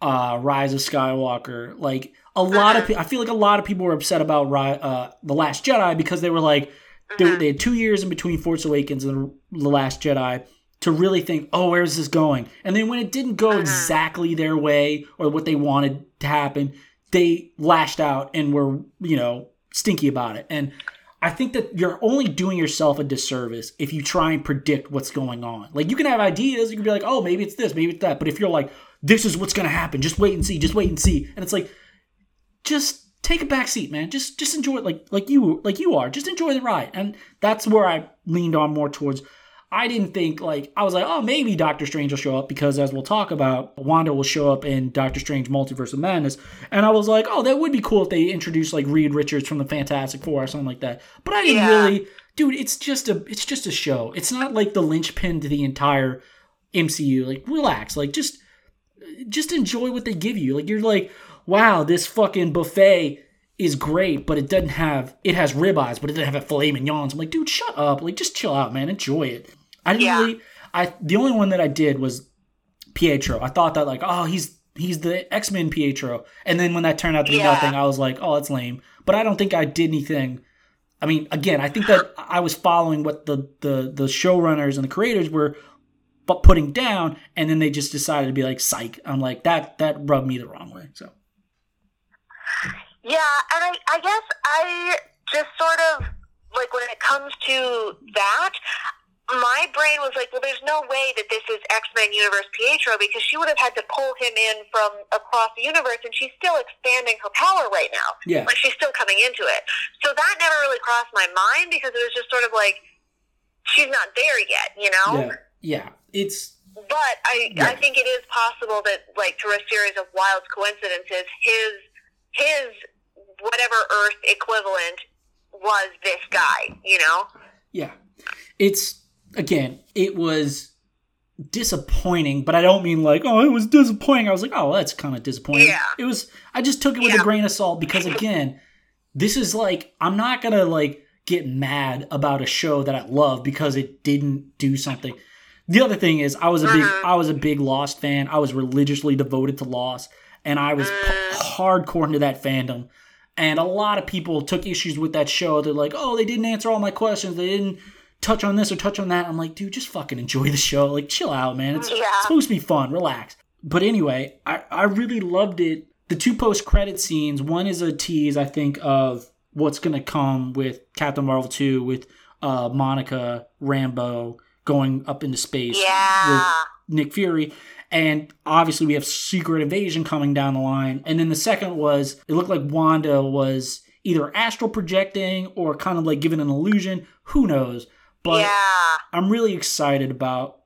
uh, Rise of Skywalker. Like a lot of, pe- I feel like a lot of people were upset about uh, the Last Jedi because they were like, they, uh-huh. they had two years in between Force Awakens and the, the Last Jedi to really think, oh, where's this going? And then when it didn't go uh-huh. exactly their way or what they wanted to happen, they lashed out and were, you know, stinky about it. And I think that you're only doing yourself a disservice if you try and predict what's going on. Like you can have ideas, you can be like, oh, maybe it's this, maybe it's that. But if you're like, this is what's gonna happen, just wait and see, just wait and see, and it's like, just take a back seat, man. Just just enjoy it like like you like you are. Just enjoy the ride. And that's where I leaned on more towards. I didn't think like I was like, oh, maybe Doctor Strange will show up because as we'll talk about, Wanda will show up in Doctor Strange Multiverse of Madness. And I was like, oh, that would be cool if they introduced like Reed Richards from the Fantastic Four or something like that. But I didn't Yeah. really dude, it's just a it's just a show. It's not like the linchpin to the entire MCU. Like, relax. Like just just enjoy what they give you. Like you're like, wow, this fucking buffet is great, but it doesn't have it has ribeyes, but it doesn't have a filet mignons. I'm like, dude, shut up. Like just chill out, man. Enjoy it. I didn't Yeah. really I the only one that I did was Pietro. I thought that like, oh, he's he's the X Men Pietro. And then when that turned out to be Yeah. nothing, I was like, oh, that's lame. But I don't think I did anything. I mean, again, I think that I was following what the the the showrunners and the creators were but putting down, and then they just decided to be like, "Psych." I'm like, that that rubbed me the wrong way. So Yeah, and I, I guess I just sort of like when it comes to that, my brain was like, well, there's no way that this is X Men Universe Pietro because she would have had to pull him in from across the universe, and she's still expanding her power right now. Yeah. Like she's still coming into it. So that never really crossed my mind because it was just sort of like she's not there yet, you know. Yeah. Yeah. It's But I, Yeah. I think it is possible that, like, through a series of wild coincidences, his his whatever Earth equivalent was this guy. You know? yeah. It's again, it was disappointing, but I don't mean like, oh, it was disappointing. I was like, oh, that's kind of disappointing. Yeah. It was I just took it with a grain of salt because again, this is like I'm not going to like get mad about a show that I love because it didn't do something. The other thing is I was a big Mhm. I was a big Lost fan. I was religiously devoted to Lost and I was p- Mm. hardcore into that fandom. And a lot of people took issues with that show. They're like, "Oh, they didn't answer all my questions. They didn't touch on this or touch on that." I'm like, "Dude, just fucking enjoy the show. Like, chill out, man. It's, Yeah. it's supposed to be fun. Relax." But anyway, I I really loved it. The two post credit scenes. One is a tease, I think, of what's gonna come with Captain Marvel two with uh, Monica Rambeau going up into space. Yeah. Nick Fury. And obviously, we have Secret Invasion coming down the line. And then the second was it looked like Wanda was either astral projecting or kind of like giving an illusion. Who knows? But yeah. I'm really excited about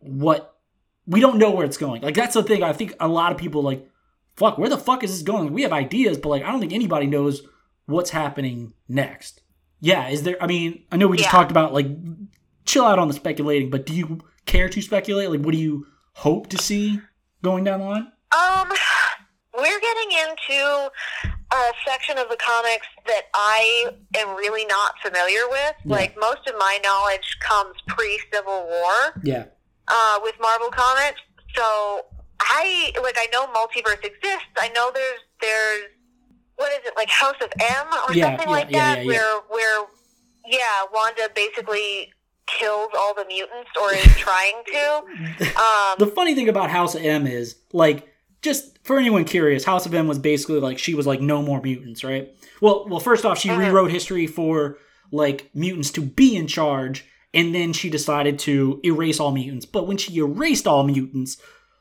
what we don't know where it's going. Like, that's the thing. I think a lot of people like, fuck, where the fuck is this going? Like, We have ideas, but like, I don't think anybody knows what's happening next. Yeah, is there? I mean, I know we just Yeah. talked about like chill out on the speculating, but do you care to speculate? Like, what do you hope to see going down the line? Um, we're getting into a section of the comics that I am really not familiar with. Yeah. Like most of my knowledge comes pre Civil War Yeah, uh, with Marvel comics. So I like I know multiverse exists. I know there's there's what is it like House of M or Yeah, something yeah, like that where where yeah Wanda basically kills all the mutants or is trying to. Um, the funny thing about House of M is like just for anyone curious, House of M was basically like she was like no more mutants, right? Well, well, first off, she Mhm. rewrote history for like mutants to be in charge, and then she decided to erase all mutants. But when she erased all mutants,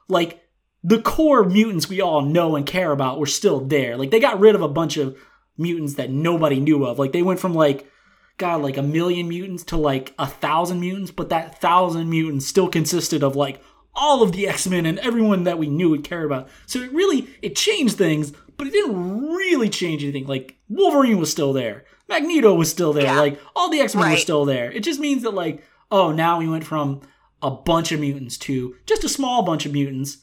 like the core mutants we all know and care about were still there. Like they got rid of a bunch of mutants that nobody knew of. Like they went from like God, like a million mutants to like a thousand mutants, but that thousand mutants still consisted of like all of the X-Men and everyone that we knew would care about. So it really it changed things, but it didn't really change anything. Like Wolverine was still there. Magneto was still there. Yeah. Like all the X-Men were still there. It just means that like, oh, now we went from a bunch of mutants to just a small bunch of mutants.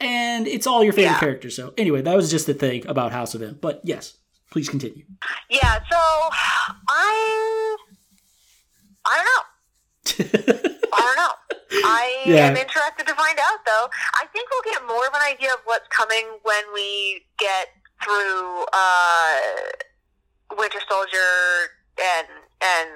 And it's all your favorite Yeah. characters. So anyway, that was just the thing about House of M. But yes, please continue. Yeah, so I I don't know. I don't know. I Yeah. am interested to find out though. I think we'll get more of an idea of what's coming when we get through uh Winter Soldier and and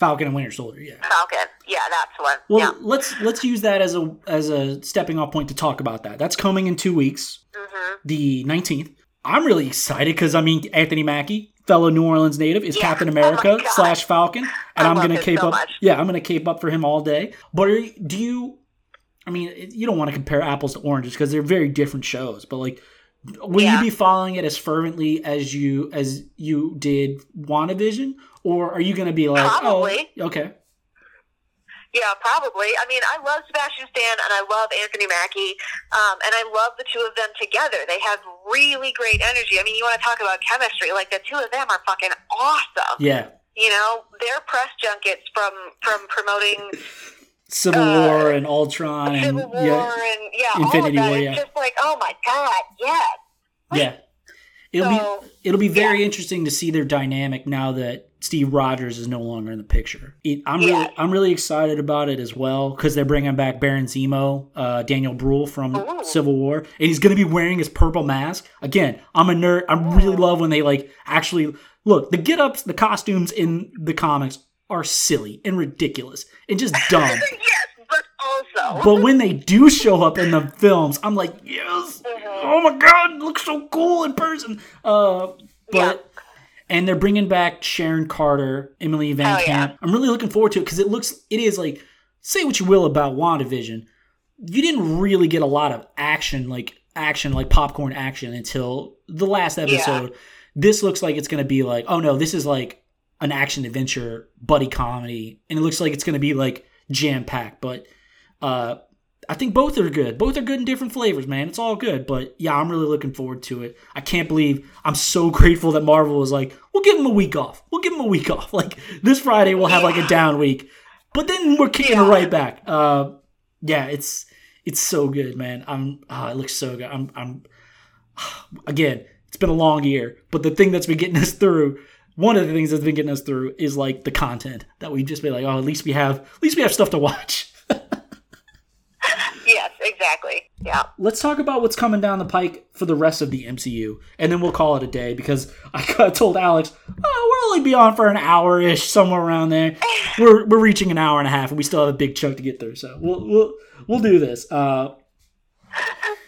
Falcon and Winter Soldier, yeah. Falcon. Yeah, that's one. Well, yeah. let's let's use that as a as a stepping off point to talk about that. That's coming in two weeks, hmm the nineteenth. I'm really excited because I mean Anthony Mackie, fellow New Orleans native, is Yeah. Captain Oh America God. slash Falcon, and I am gonna cape so up. much. Yeah, I'm gonna cape up for him all day. But are, do you? I mean, you don't want to compare apples to oranges because they're very different shows. But like, will Yeah. you be following it as fervently as you as you did WandaVision, or are you gonna be like, Probably. oh, okay, Yeah, probably. I mean, I love Sebastian Stan and I love Anthony Mackie, um, and I love the two of them together. They have really great energy. I mean, you want to talk about chemistry? Like the two of them are fucking awesome. yeah, You know, their press junkets from from promoting Civil Uh, War and Ultron and Civil War yeah, and yeah, Infinity all of that. War, It's yeah. just like, oh my god, yes. yeah. It'll So, be it'll be very interesting to see their dynamic now that Steve Rogers is no longer in the picture. It, I'm really I'm really excited about it as well because they're bringing back Baron Zemo, uh, Daniel Bruhl from Ooh. Civil War, and he's going to be wearing his purple mask again. I'm a nerd. I really love when they like actually look the get ups, the costumes in the comics are silly and ridiculous and just dumb. yes, but but when they do show up in the films, I'm like, yes, Mhm. oh my god, it looks so cool in person. Uh, but and they're bringing back Sharon Carter, Emily Van yeah. Camp. I'm really looking forward to it because it looks, it is like say what you will about WandaVision, you didn't really get a lot of action, like action, like popcorn action until the last episode. Yeah. This looks like it's going to be like, oh no, this is like an action adventure buddy comedy, and it looks like it's going to be like jam packed. But uh, I think both are good. Both are good in different flavors, man. It's all good. But yeah, I'm really looking forward to it. I can't believe I'm so grateful that Marvel was like, we'll give them a week off. We'll give them a week off. Like this Friday, we'll have like a down week, but then we're kicking yeah. right back. Uh, yeah, it's it's so good, man. I'm oh, it looks so good. I'm I'm again, it's been a long year, but the thing that's been getting us through one of the things that's been getting us through is like the content that we just be like, oh, at least we have at least we have stuff to watch. yes, exactly. Yeah. Let's talk about what's coming down the pike for the rest of the MCU, and then we'll call it a day because I told Alex, oh, we'll only be on for an hour ish, somewhere around there. we're we're reaching an hour and a half, and we still have a big chunk to get through, so we'll we'll we'll do this. Uh,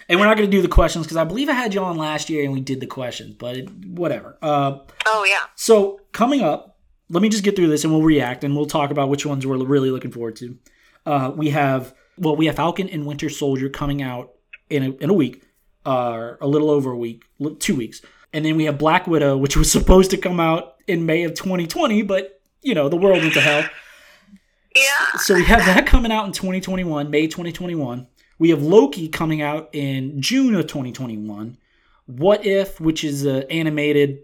and we're not going to do the questions because I believe I had you on last year and we did the questions, but it, whatever. Uh, oh yeah. So coming up, let me just get through this and we'll react and we'll talk about which ones we're really looking forward to. Uh, we have well, we have Falcon and Winter Soldier coming out in a, in a week, uh, a little over a week, two weeks, and then we have Black Widow, which was supposed to come out in May of 2020, but you know the world went to hell. Yeah. So we have that coming out in 2021, May 2021. We have Loki coming out in June of 2021. What If, which is an animated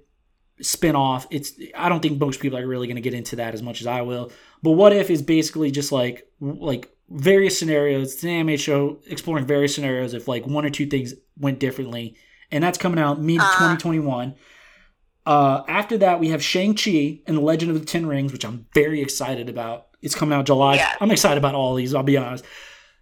spin-off. It's I don't think most people are really going to get into that as much as I will. But What If is basically just like like various scenarios. It's an anime show exploring various scenarios if like one or two things went differently. And that's coming out mid 2021. Uh, uh, after that, we have Shang-Chi and the Legend of the Ten Rings, which I'm very excited about. It's coming out July. Yeah. I'm excited about all these, I'll be honest.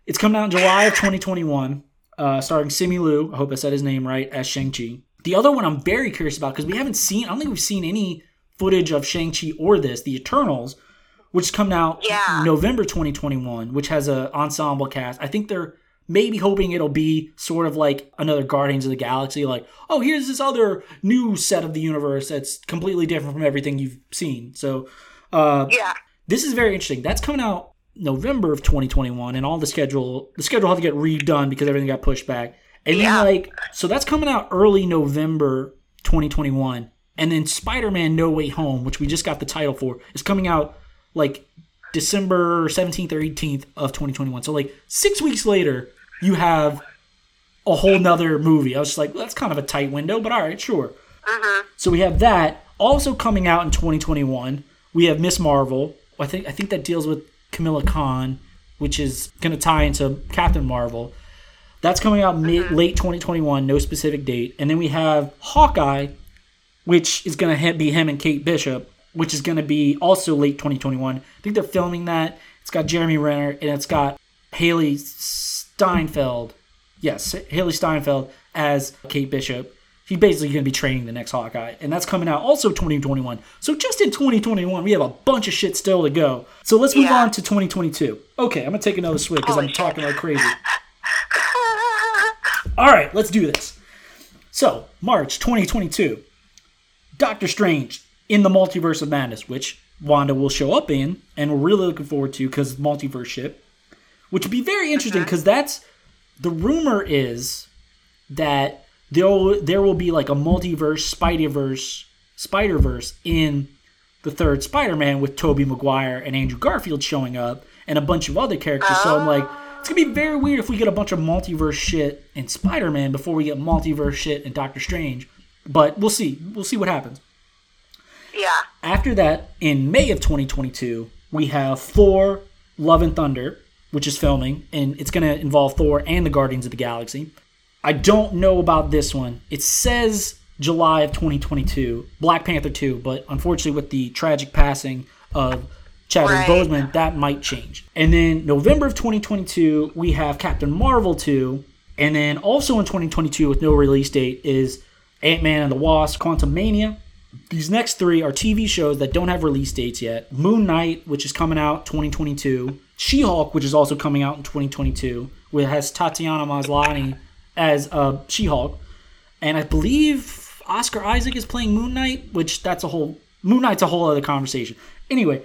It's coming out in July of 2021, uh, starring Simu Liu. I hope I said his name right as Shang-Chi. The other one I'm very curious about because we haven't seen, I don't think we've seen any footage of Shang-Chi or this, The Eternals, which is coming out yeah. November 2021, which has an ensemble cast. I think they're maybe hoping it'll be sort of like another Guardians of the Galaxy, like, oh, here's this other new set of the universe that's completely different from everything you've seen. So, uh, yeah, this is very interesting. That's coming out November of 2021, and all the schedule the schedule had to get redone because everything got pushed back. And yeah. then like so that's coming out early November 2021, and then Spider-Man: No Way Home, which we just got the title for, is coming out like December 17th or 18th of 2021. So like six weeks later, you have a whole nother movie. I was just like, well, that's kind of a tight window, but all right, sure. Uh-huh. So we have that also coming out in 2021. We have Miss Marvel. I think I think that deals with Kamala Khan, which is going to tie into Captain Marvel. That's coming out mid, mm-hmm. late 2021, no specific date. And then we have Hawkeye, which is going to be him and Kate Bishop, which is going to be also late 2021. I think they're filming that. It's got Jeremy Renner and it's got Hailee Steinfeld. Yes, Hailee Steinfeld as Kate Bishop he's basically going to be training the next Hawkeye, and that's coming out also 2021. So just in 2021, we have a bunch of shit still to go. So let's move yeah. on to 2022. Okay, I'm gonna take another swig because I'm oh, talking like crazy. All right, let's do this. So March 2022, Doctor Strange in the Multiverse of Madness, which Wanda will show up in, and we're really looking forward to because multiverse ship, which would be very interesting because uh-huh. that's the rumor is that there there will be like a multiverse Spider-Verse Spider-Verse in the third Spider-Man with Tobey Maguire and Andrew Garfield showing up and a bunch of other characters. So I'm like, it's gonna be very weird if we get a bunch of multiverse shit in Spider-Man before we get multiverse shit in Doctor Strange. But we'll see. We'll see what happens. Yeah. After that, in May of 2022, we have Thor: Love and Thunder, which is filming, and it's gonna involve Thor and the Guardians of the Galaxy. I don't know about this one. It says July of 2022, Black Panther 2, but unfortunately, with the tragic passing of Chadwick right. Boseman, that might change. And then November of 2022, we have Captain Marvel 2. And then also in 2022, with no release date, is Ant Man and the Wasp, Quantumania. These next three are TV shows that don't have release dates yet. Moon Knight, which is coming out 2022. She Hulk, which is also coming out in 2022, which has Tatiana Maslany as uh, She-Hulk, and I believe Oscar Isaac is playing Moon Knight, which that's a whole Moon Knight's a whole other conversation. Anyway,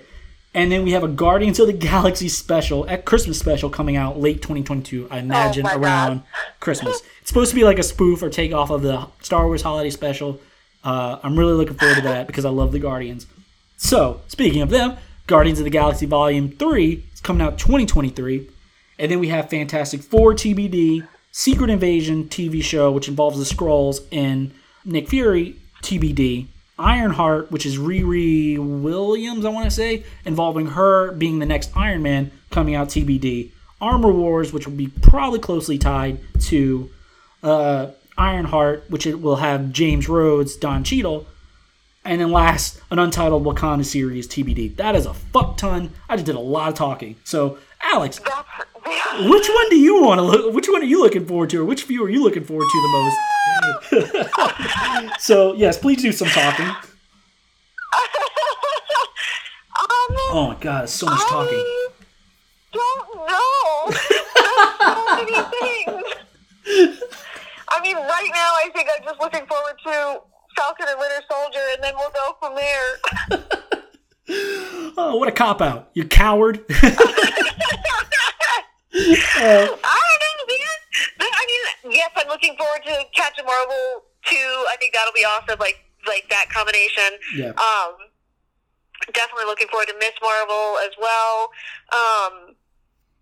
And then we have a Guardians of the Galaxy special, a Christmas special coming out late 2022, I imagine, Oh around God. Christmas. It's supposed to be like a spoof or takeoff of the Star Wars holiday special. Uh, I'm really looking forward to that because I love the Guardians. So, speaking of them, Guardians of the Galaxy Volume 3 is coming out 2023. And then we have Fantastic Four TBD, Secret Invasion TV show, which involves the Skrulls, and Nick Fury TBD. Ironheart, which is Riri Williams, I want to say, involving her being the next Iron Man, coming out TBD. Armor Wars, which will be probably closely tied to uh, Ironheart, which it will have James Rhodes, Don Cheadle, and then last, an untitled Wakanda series TBD. That is a fuck ton. I just did a lot of talking. So, Alex, which one do you want to look? Which one are you looking forward to, or which few are you looking forward to the most? so, yes, please do some talking. um, Oh my god, so much talking. Don't know. So many things. I mean, right now, I think I'm just looking forward to Falcon and Winter Soldier, and then we'll go from there. Oh, what a cop out! You coward. Uh, I don't know, man. I mean, yes, I'm looking forward to Captain Marvel too. I think that'll be awesome. Like, like that combination. yeah, Um, definitely looking forward to Miss Marvel as well. Um,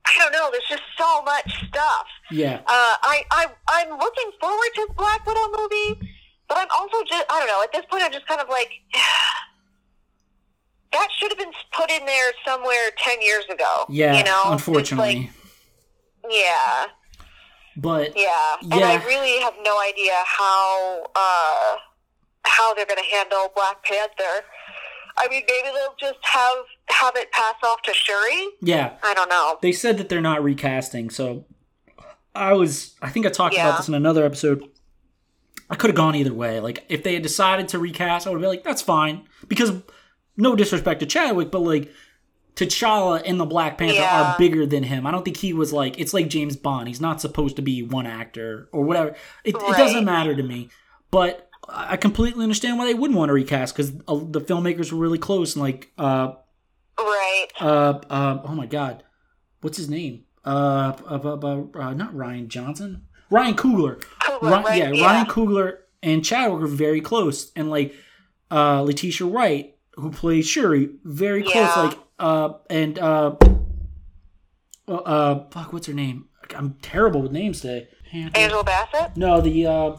I don't know. There's just so much stuff. yeah, Uh, I, I, I'm looking forward to the Black Widow movie, but I'm also just, I don't know, at this point I'm just kind of like, that should have been put in there somewhere 10 years ago. yeah. You know? Unfortunately, like, yeah, but yeah. And Yeah. I really have no idea how, uh, how they're going to handle Black Panther. I mean, maybe they'll just have, have it pass off to Shuri. yeah, I don't know. they said that they're not recasting. So, I was, I think I talked Yeah. about this in another episode. I could have gone either way. Like, if they had decided to recast, I would be like, that's fine. Because, no disrespect to Chadwick, but like, T'Challa and the Black Panther Yeah. are bigger than him. I don't think he was like, it's like James Bond. He's not supposed to be one actor or whatever. It, it doesn't matter to me. But I completely understand why they wouldn't want to recast because the filmmakers were really close. And like, uh, Right. uh, uh, oh my God, what's his name? Uh, uh, uh, uh, uh not Ryan Johnson, Ryan Coogler. Coogler, Ry- right? yeah, Yeah. Ryan Coogler and Chadwick are very close, and like uh, Letitia Wright, who plays Shuri, very close. Yeah. Like uh, and uh, uh, uh, fuck, what's her name? I'm terrible with names today. Angela Bassett? No, the uh,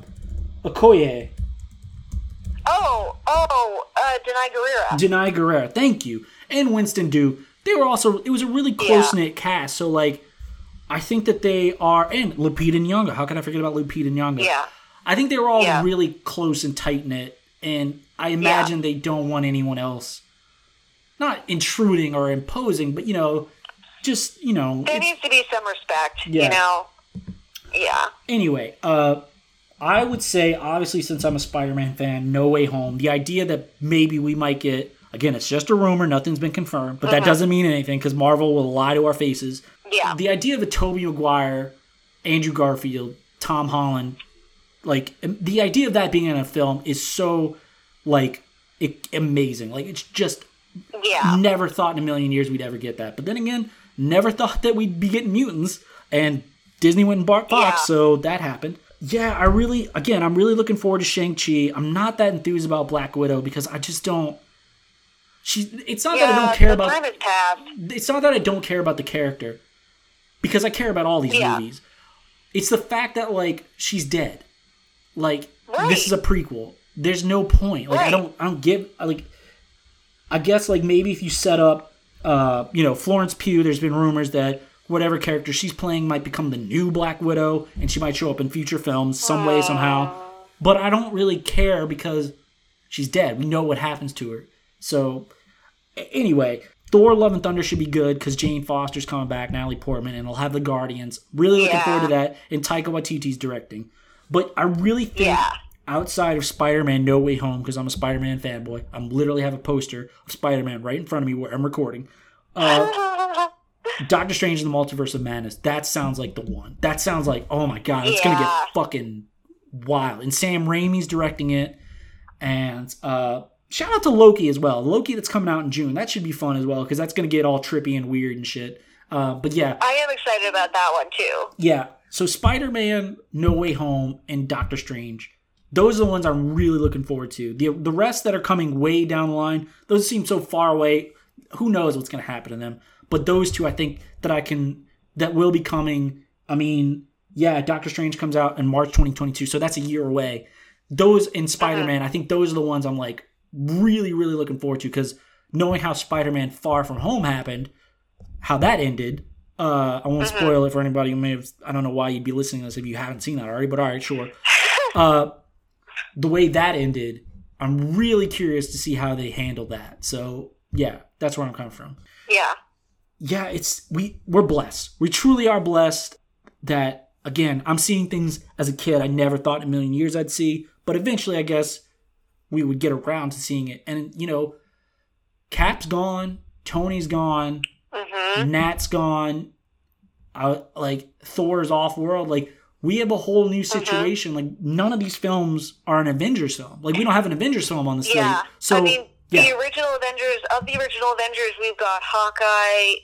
Okoye. Oh, oh, uh, Danai Gurira. Danai Gurira, thank you, and Winston Du. They were also. It was a really close knit cast. So like, I think that they are, and Lupita Nyong'o. How can I forget about Lupita Nyong'o? yeah. I think they were all Yeah. really close and tight knit, and I imagine they don't want anyone else, not intruding or imposing, but you know, just you know. There needs to be some respect, Yeah. you know? Yeah. anyway, uh, I would say obviously since I'm a Spider-Man fan, No Way Home. The idea that maybe we might get again, it's just a rumor, nothing's been confirmed, but that mm-hmm. doesn't mean anything because Marvel will lie to our faces. Yeah. The idea of a Tobey Maguire, Andrew Garfield, Tom Holland, like the idea of that being in a film is so like it, amazing. Like it's just Yeah. never thought in a million years we'd ever get that. But then again, never thought that we'd be getting mutants, and Disney went and bought Fox, Yeah. so that happened. Yeah, I really, again, I'm really looking forward to Shang Chi. I'm not that enthused about Black Widow because I just don't. She. It's not that I don't care about. time has passed. It's not that I don't care about the character, because I care about all these Yeah. movies. It's the fact that like she's dead. Like Right. this is a prequel. There's no point. Like I don't. I don't give. Like I guess like maybe if you set up, uh, you know, Florence Pugh. There's been rumors that whatever character she's playing might become the new Black Widow, and she might show up in future films some way somehow. But I don't really care because she's dead. We know what happens to her. So anyway, Thor: Love and Thunder should be good because Jane Foster's coming back, Natalie Portman, and it'll have the Guardians. Really looking Yeah. forward to that. And Taika Waititi's directing. But I really think Yeah. outside of Spider-Man No Way Home, because I'm a Spider-Man fanboy, I'm literally have a poster of Spider-Man right in front of me where I'm recording. Uh, Doctor Strange and the Multiverse of Madness. That sounds like the one. That sounds like oh my god, it's gonna get fucking wild. And Sam Raimi's directing it, and uh, shout out to Loki as well. Loki that's coming out in June. That should be fun as well because that's gonna get all trippy and weird and shit. Uh, but yeah, I am excited about that one too. yeah. So Spider Man, No Way Home, and Doctor Strange. Those are the ones I'm really looking forward to. The the rest that are coming way down the line, those seem so far away. Who knows what's gonna happen to them? But those two, I think that I can that will be coming. I mean, yeah, Doctor Strange comes out in March 2022, so that's a year away. Those and Spider Man, I think those are the ones I'm like really, really looking forward to because knowing how Spider Man Far From Home happened, how that ended. Uh, I won't spoil it for anybody who may have. I don't know why you'd be listening to this if you haven't seen that already, but all right, sure. Uh, the way that ended, I'm really curious to see how they handle that. So yeah, that's where I'm coming from Yeah. Yeah, it's we we're blessed. We truly are blessed that again, I'm seeing things as a kid I never thought in a million years I'd see, but eventually I guess we would get around to seeing it. And you know, Cap's gone, Tony's gone, Mhm. Nat's gone, uh, like Thor's off world, like we have a whole new situation. Like none of these films are an Avengers film. Like we don't have an Avengers film on the slate. Yeah. So I mean, yeah. the original Avengers of the original Avengers, we've got Hawkeye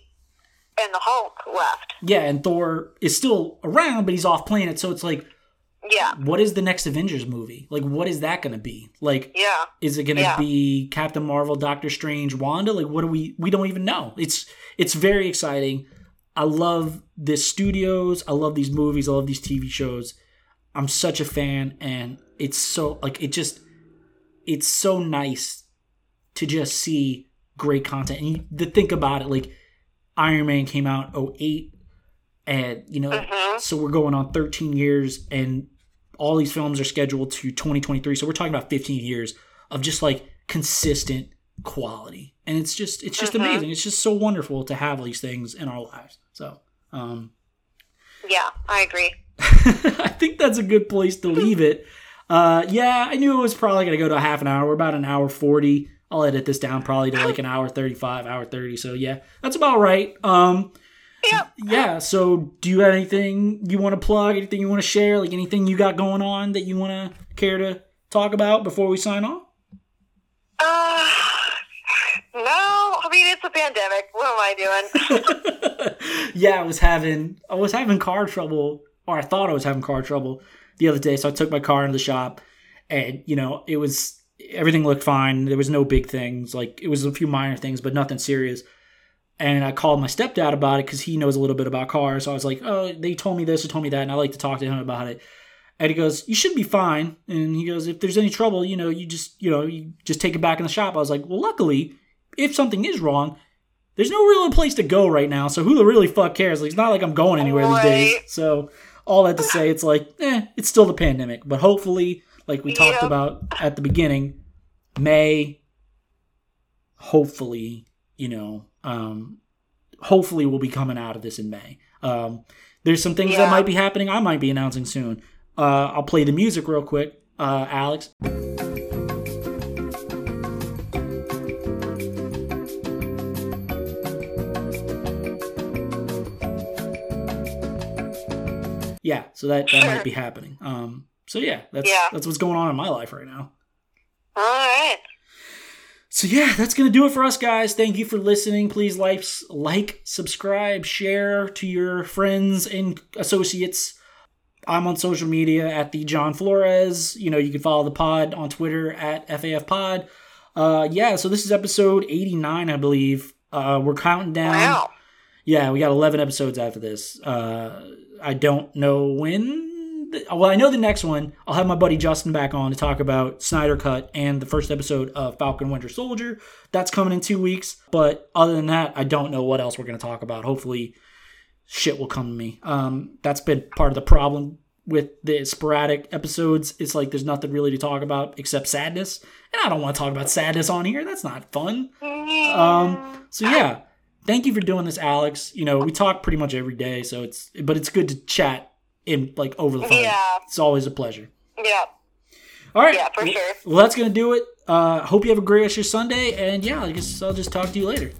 and the Hulk left. yeah, and Thor is still around, but he's off planet. So it's like Yeah. what is the next Avengers movie? Like, what is that going to be? Like, Yeah. is it going to Yeah. be Captain Marvel, Doctor Strange, Wanda? Like, what do we? We don't even know. It's it's very exciting. I love the studios. I love these movies. I love these TV shows. I'm such a fan, and it's so like it just it's so nice to just see great content and you, to think about it. Like Iron Man came out 08 and you know Mhm. so we're going on 13 years and all these films are scheduled to 2023 so we're talking about 15 years of just like consistent quality and it's just it's just Mhm. amazing it's just so wonderful to have these things in our lives so um Yeah, I agree. I think that's a good place to leave it. Uh, yeah, I knew it was probably going to go to a half an hour. We're about an hour 40. I'll edit this down probably to like an hour 35, hour 30. So yeah, that's about right. Um, Yep. yeah. So do you have anything you want to plug? Anything you want to share? Like anything you got going on that you want to care to talk about before we sign off? Uh, no, I mean it's a pandemic. What am I doing? yeah, I was having I was having car trouble, or I thought I was having car trouble the other day. So I took my car into the shop, and you know it was everything looked fine. There was no big things, like it was a few minor things, but nothing serious. And I called my stepdad about it because he knows a little bit about cars. So I was like, "Oh, they told me this or told me that," and I like to talk to him about it. And he goes, "You should be fine." And he goes, "If there's any trouble, you know, you just you know you just take it back in the shop." I was like, "Well, luckily, if something is wrong, there's no real place to go right now, so who the really fuck cares? Like, it's not like I'm going anywhere these days. So, all that to say, it's like, eh, it's still the pandemic. But hopefully, like we talked about at the beginning, May, hopefully, you know, um, hopefully we'll be coming out of this in May. Um, there's some things that might be happening. I might be announcing soon. Uh, I'll play the music real quick, uh, Alex. Yeah, so that, that might be happening. Um, so yeah, that's Yeah. that's what's going on in my life right now. All right. So yeah, that's gonna do it for us, guys. Thank you for listening. Please like, like, subscribe, share to your friends and associates. I'm on social media at the John Flores. You know, you can follow the pod on Twitter at FAF Pod. Uh, yeah, so this is episode 89, I believe. Uh, we're counting down. Wow. Yeah, we got 11 episodes after this. Uh, I don't know when. Well, I know the next one. I'll have my buddy Justin back on to talk about Snyder Cut and the first episode of Falcon Winter Soldier. That's coming in two weeks. But other than that, I don't know what else we're going to talk about. Hopefully, shit will come to me. Um, that's been part of the problem with the sporadic episodes. It's like there's nothing really to talk about except sadness. And I don't want to talk about sadness on here. That's not fun. Um, so yeah, thank you for doing this, Alex. You know, we talk pretty much every day, so it's but it's good to chat in like over the phone. Yeah. It's always a pleasure. Yeah. All right. Yeah, for sure. Well, that's gonna do it. Uh, hope you have a great rest of your Sunday, and yeah, I guess I'll just talk to you later.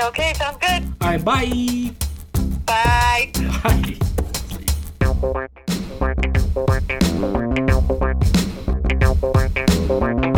Okay, sounds good. All right, bye. Bye. Bye. bye.